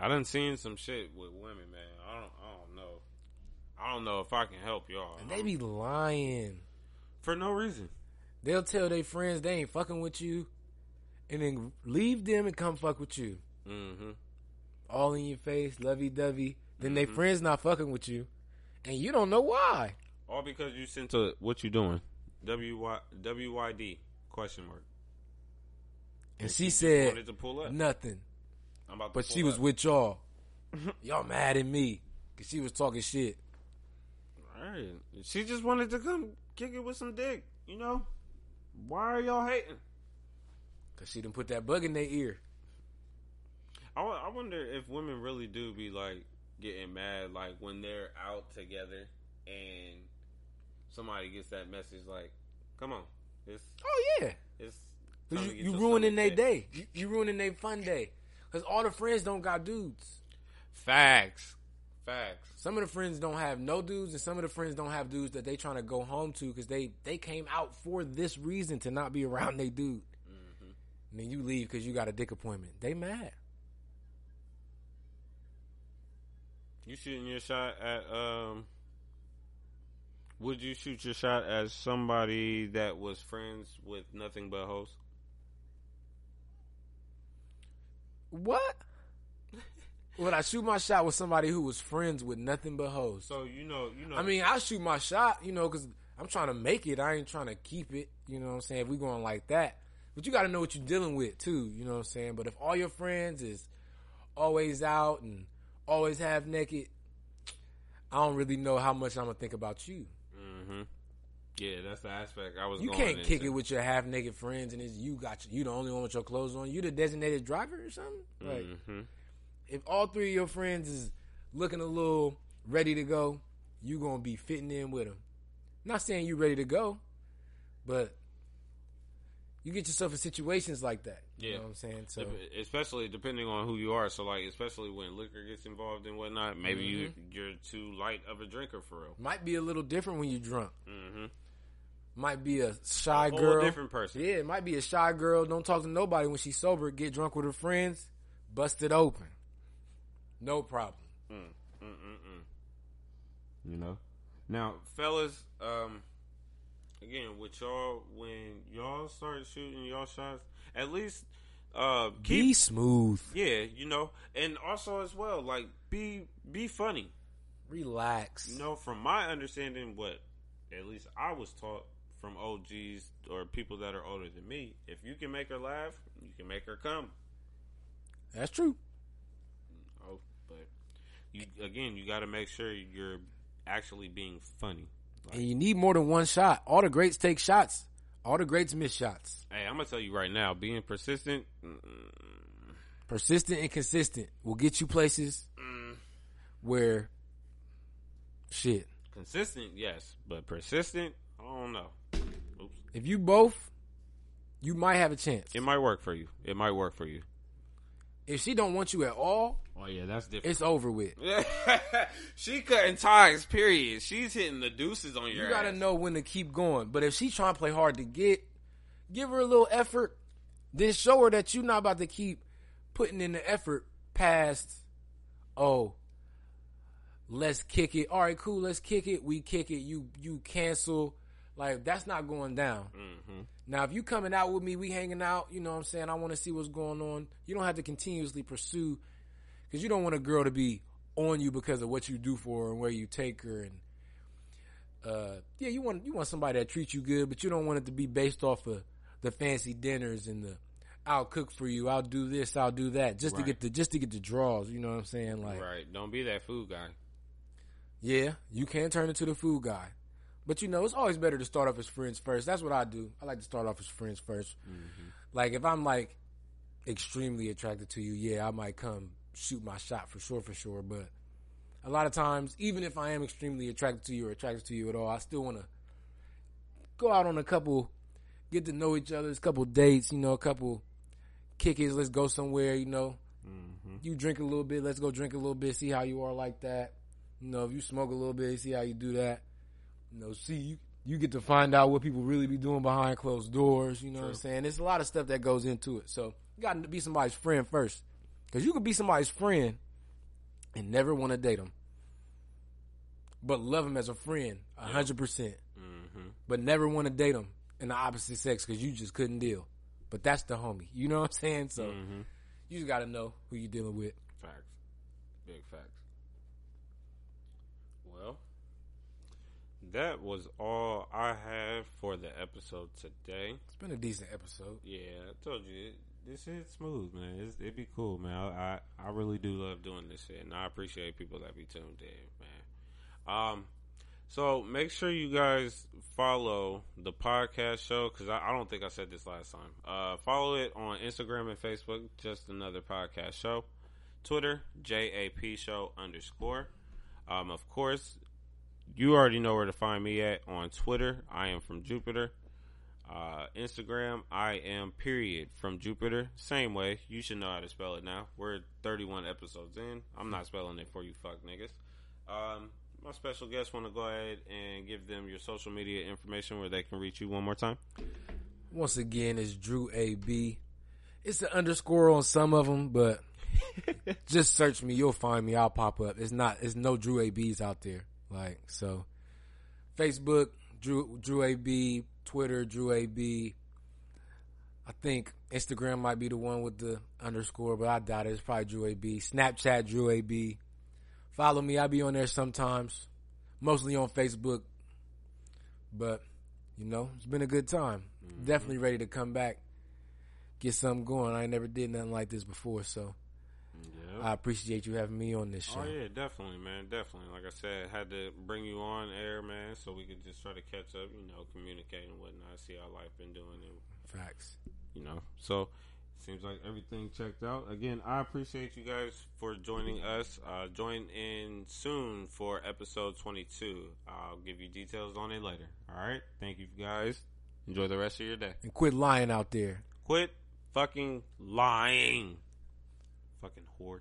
I done seen some shit with women, man. I don't, I don't know. I don't know if I can help y'all. And they be lying. for no reason. They'll tell their friends they ain't fucking with you, and then leave them and come fuck with you. Mm-hmm. All in your face, lovey dovey. Then Mm-hmm. they friends not fucking with you, and you don't know why. All because you sent a what you doing? W Y W Y D question mark. And she just said wanted to pull up. nothing, I'm about to but she was with y'all. y'all mad at me because she was talking shit. All right. She just wanted to come kick it with some dick. You know. Why are y'all hating? Cause she didn't put that bug in their ear. I, I wonder if women really do be like getting mad, like when they're out together and somebody gets that message, like, "Come on, it's Oh yeah, it's." 'Cause you, you ruining their fixed." day. You, you ruining their fun day. Cause all the friends don't got dudes. Facts. Facts. Some of the friends don't have no dudes, and some of the friends don't have dudes that they trying to go home to because they they came out for this reason to not be around their dude. And then you leave because you got a dick appointment. They mad. You shooting your shot at um would you shoot your shot as somebody that was friends with nothing but hoes? What? Would I shoot my shot with somebody who was friends with nothing but hoes? So you know, you know I mean, I shoot my shot, you know, because I'm trying to make it. I ain't trying to keep it. You know what I'm saying? If we going like that, but you got to know what you're dealing with too. You know what I'm saying? But if all your friends is always out and always half naked, I don't really know how much I'm gonna think about you. Mhm. Yeah, that's the aspect I was You can't kick it with your half naked friends, and it's you got you the only one with your clothes on. You the designated driver or something. Like Mhm. if all three of your friends is looking a little ready to go, you gonna be fitting in with them. Not saying you ready to go, but you get yourself in situations like that. You Yeah. know what I'm saying? So especially depending on who you are. So like, especially when liquor gets involved and whatnot, maybe you Mm-hmm. you're too light of a drinker for real. might be a little different when you're drunk. Mm-hmm. Might be a shy Whole girl. different person. Yeah, it might be a shy girl. Don't talk to nobody when she's sober. Get drunk with her friends. bust it open. No problem. Mm, mm, mm, mm. You know. Now, fellas, um, again, with y'all, when y'all start shooting y'all shots, at least uh, keep Be smooth. yeah, you know, and also as well, like be be funny. Relax. You know, from my understanding, what at least I was taught from OGs or people that are older than me, if you can make her laugh, you can make her come. That's true. Oh, but you again, you got to make sure you're actually being funny. And you need more than one shot. All the greats take shots. All the greats miss shots. Hey, I'm gonna tell you right now, being persistent. mm, Persistent and consistent will get you places mm, where shit. consistent, yes, but persistent, I don't know. Oops. If you both, you might have a chance. It might work for you. It might work for you. If she don't want you at all, oh yeah, that's different. it's over with. she cutting ties. Period. She's hitting the deuces on your. You gotta ass. know when to keep going. But if she's trying to play hard to get, give her a little effort. Then show her that you're not about to keep putting in the effort past. Oh, let's kick it. All right, cool. Let's kick it. We kick it. You you cancel. Like that's not going down. Mhm. Now, if you coming out with me, we hanging out. You know what I'm saying? I want to see what's going on. You don't have to continuously pursue because you don't want a girl to be on you because of what you do for her and where you take her and uh yeah you want you want somebody that treats you good but you don't want it to be based off of the fancy dinners and the I'll cook for you I'll do this I'll do that just to get the just to get the draws you know what I'm saying? Like right. Don't be that food guy. yeah you can turn into the food guy. But you know it's always better to start off as friends first. That's what I do. I like to start off as friends 1st like if I'm like extremely attracted to you yeah I might come shoot my shot for sure for sure but a lot of times, even if I am extremely attracted to you or attracted to you at all, I still want to go out on a couple, get to know each other, a couple dates, you know, a couple kickers. Let's go somewhere, you know. Mm-hmm. You drink a little bit, let's go drink a little bit, see how you are like that. You know, if you smoke a little bit, see how you do that. You know, see you. You get to find out what people really be doing behind closed doors. You know what I'm saying? There's a lot of stuff that goes into it. So you got to be somebody's friend first, because you could be somebody's friend and never want to date them, but love him as a friend, a hundred percent, Mm-hmm. but never want to date him in the opposite sex because you just couldn't deal. But that's the homie. You know what I'm saying? So Mm-hmm. you just got to know who you're dealing with. Facts. Big facts. Well, that was all I have for the episode today. It's been a decent episode. Yeah, I told you it, this is smooth, man. It's, it'd be cool, man. I, I I really do love doing this shit, and I appreciate people that be tuned in, man. Um, so make sure you guys follow the podcast show because I, I don't think I said this last time. Uh, follow it on Instagram and Facebook. Just another podcast show. Twitter JAP show underscore. Um, of course, you already know where to find me at on Twitter. I am from Jupiter. Uh, Instagram, I am period from Jupiter. Same way. You should know how to spell it now. We're 31 episodes in. I'm not spelling it for you, fuck niggas. Um, my special guest want to go ahead and give them your social media information where they can reach you one more time. Once again, it's Drew AB. It's an underscore on some of them, but just search me. You'll find me. I'll pop up. It's not. It's no Drew ABs out there. Like so, Facebook Drew Drew AB, Twitter Drew AB. I think Instagram might be the one with the underscore, but I doubt it. It's probably Drew AB. Snapchat Drew AB. Follow me. I be on there sometimes, mostly on Facebook. But you know, it's been a good time. Mm-hmm. Definitely ready to come back, get something going. I never did nothing like this before, so Yeah. I appreciate you having me on this show. Oh yeah, definitely, man, definitely. Like I said, had to bring you on air, man, so we could just try to catch up, you know, communicate and whatnot, see how life been doing, and Facts. you know. So seems like everything checked out. Again, I appreciate you guys for joining us. Uh, join in soon for episode twenty two. I'll give you details on it later. All right, thank you guys. Enjoy the rest of your day. And quit lying out there. Quit fucking lying, fucking whore.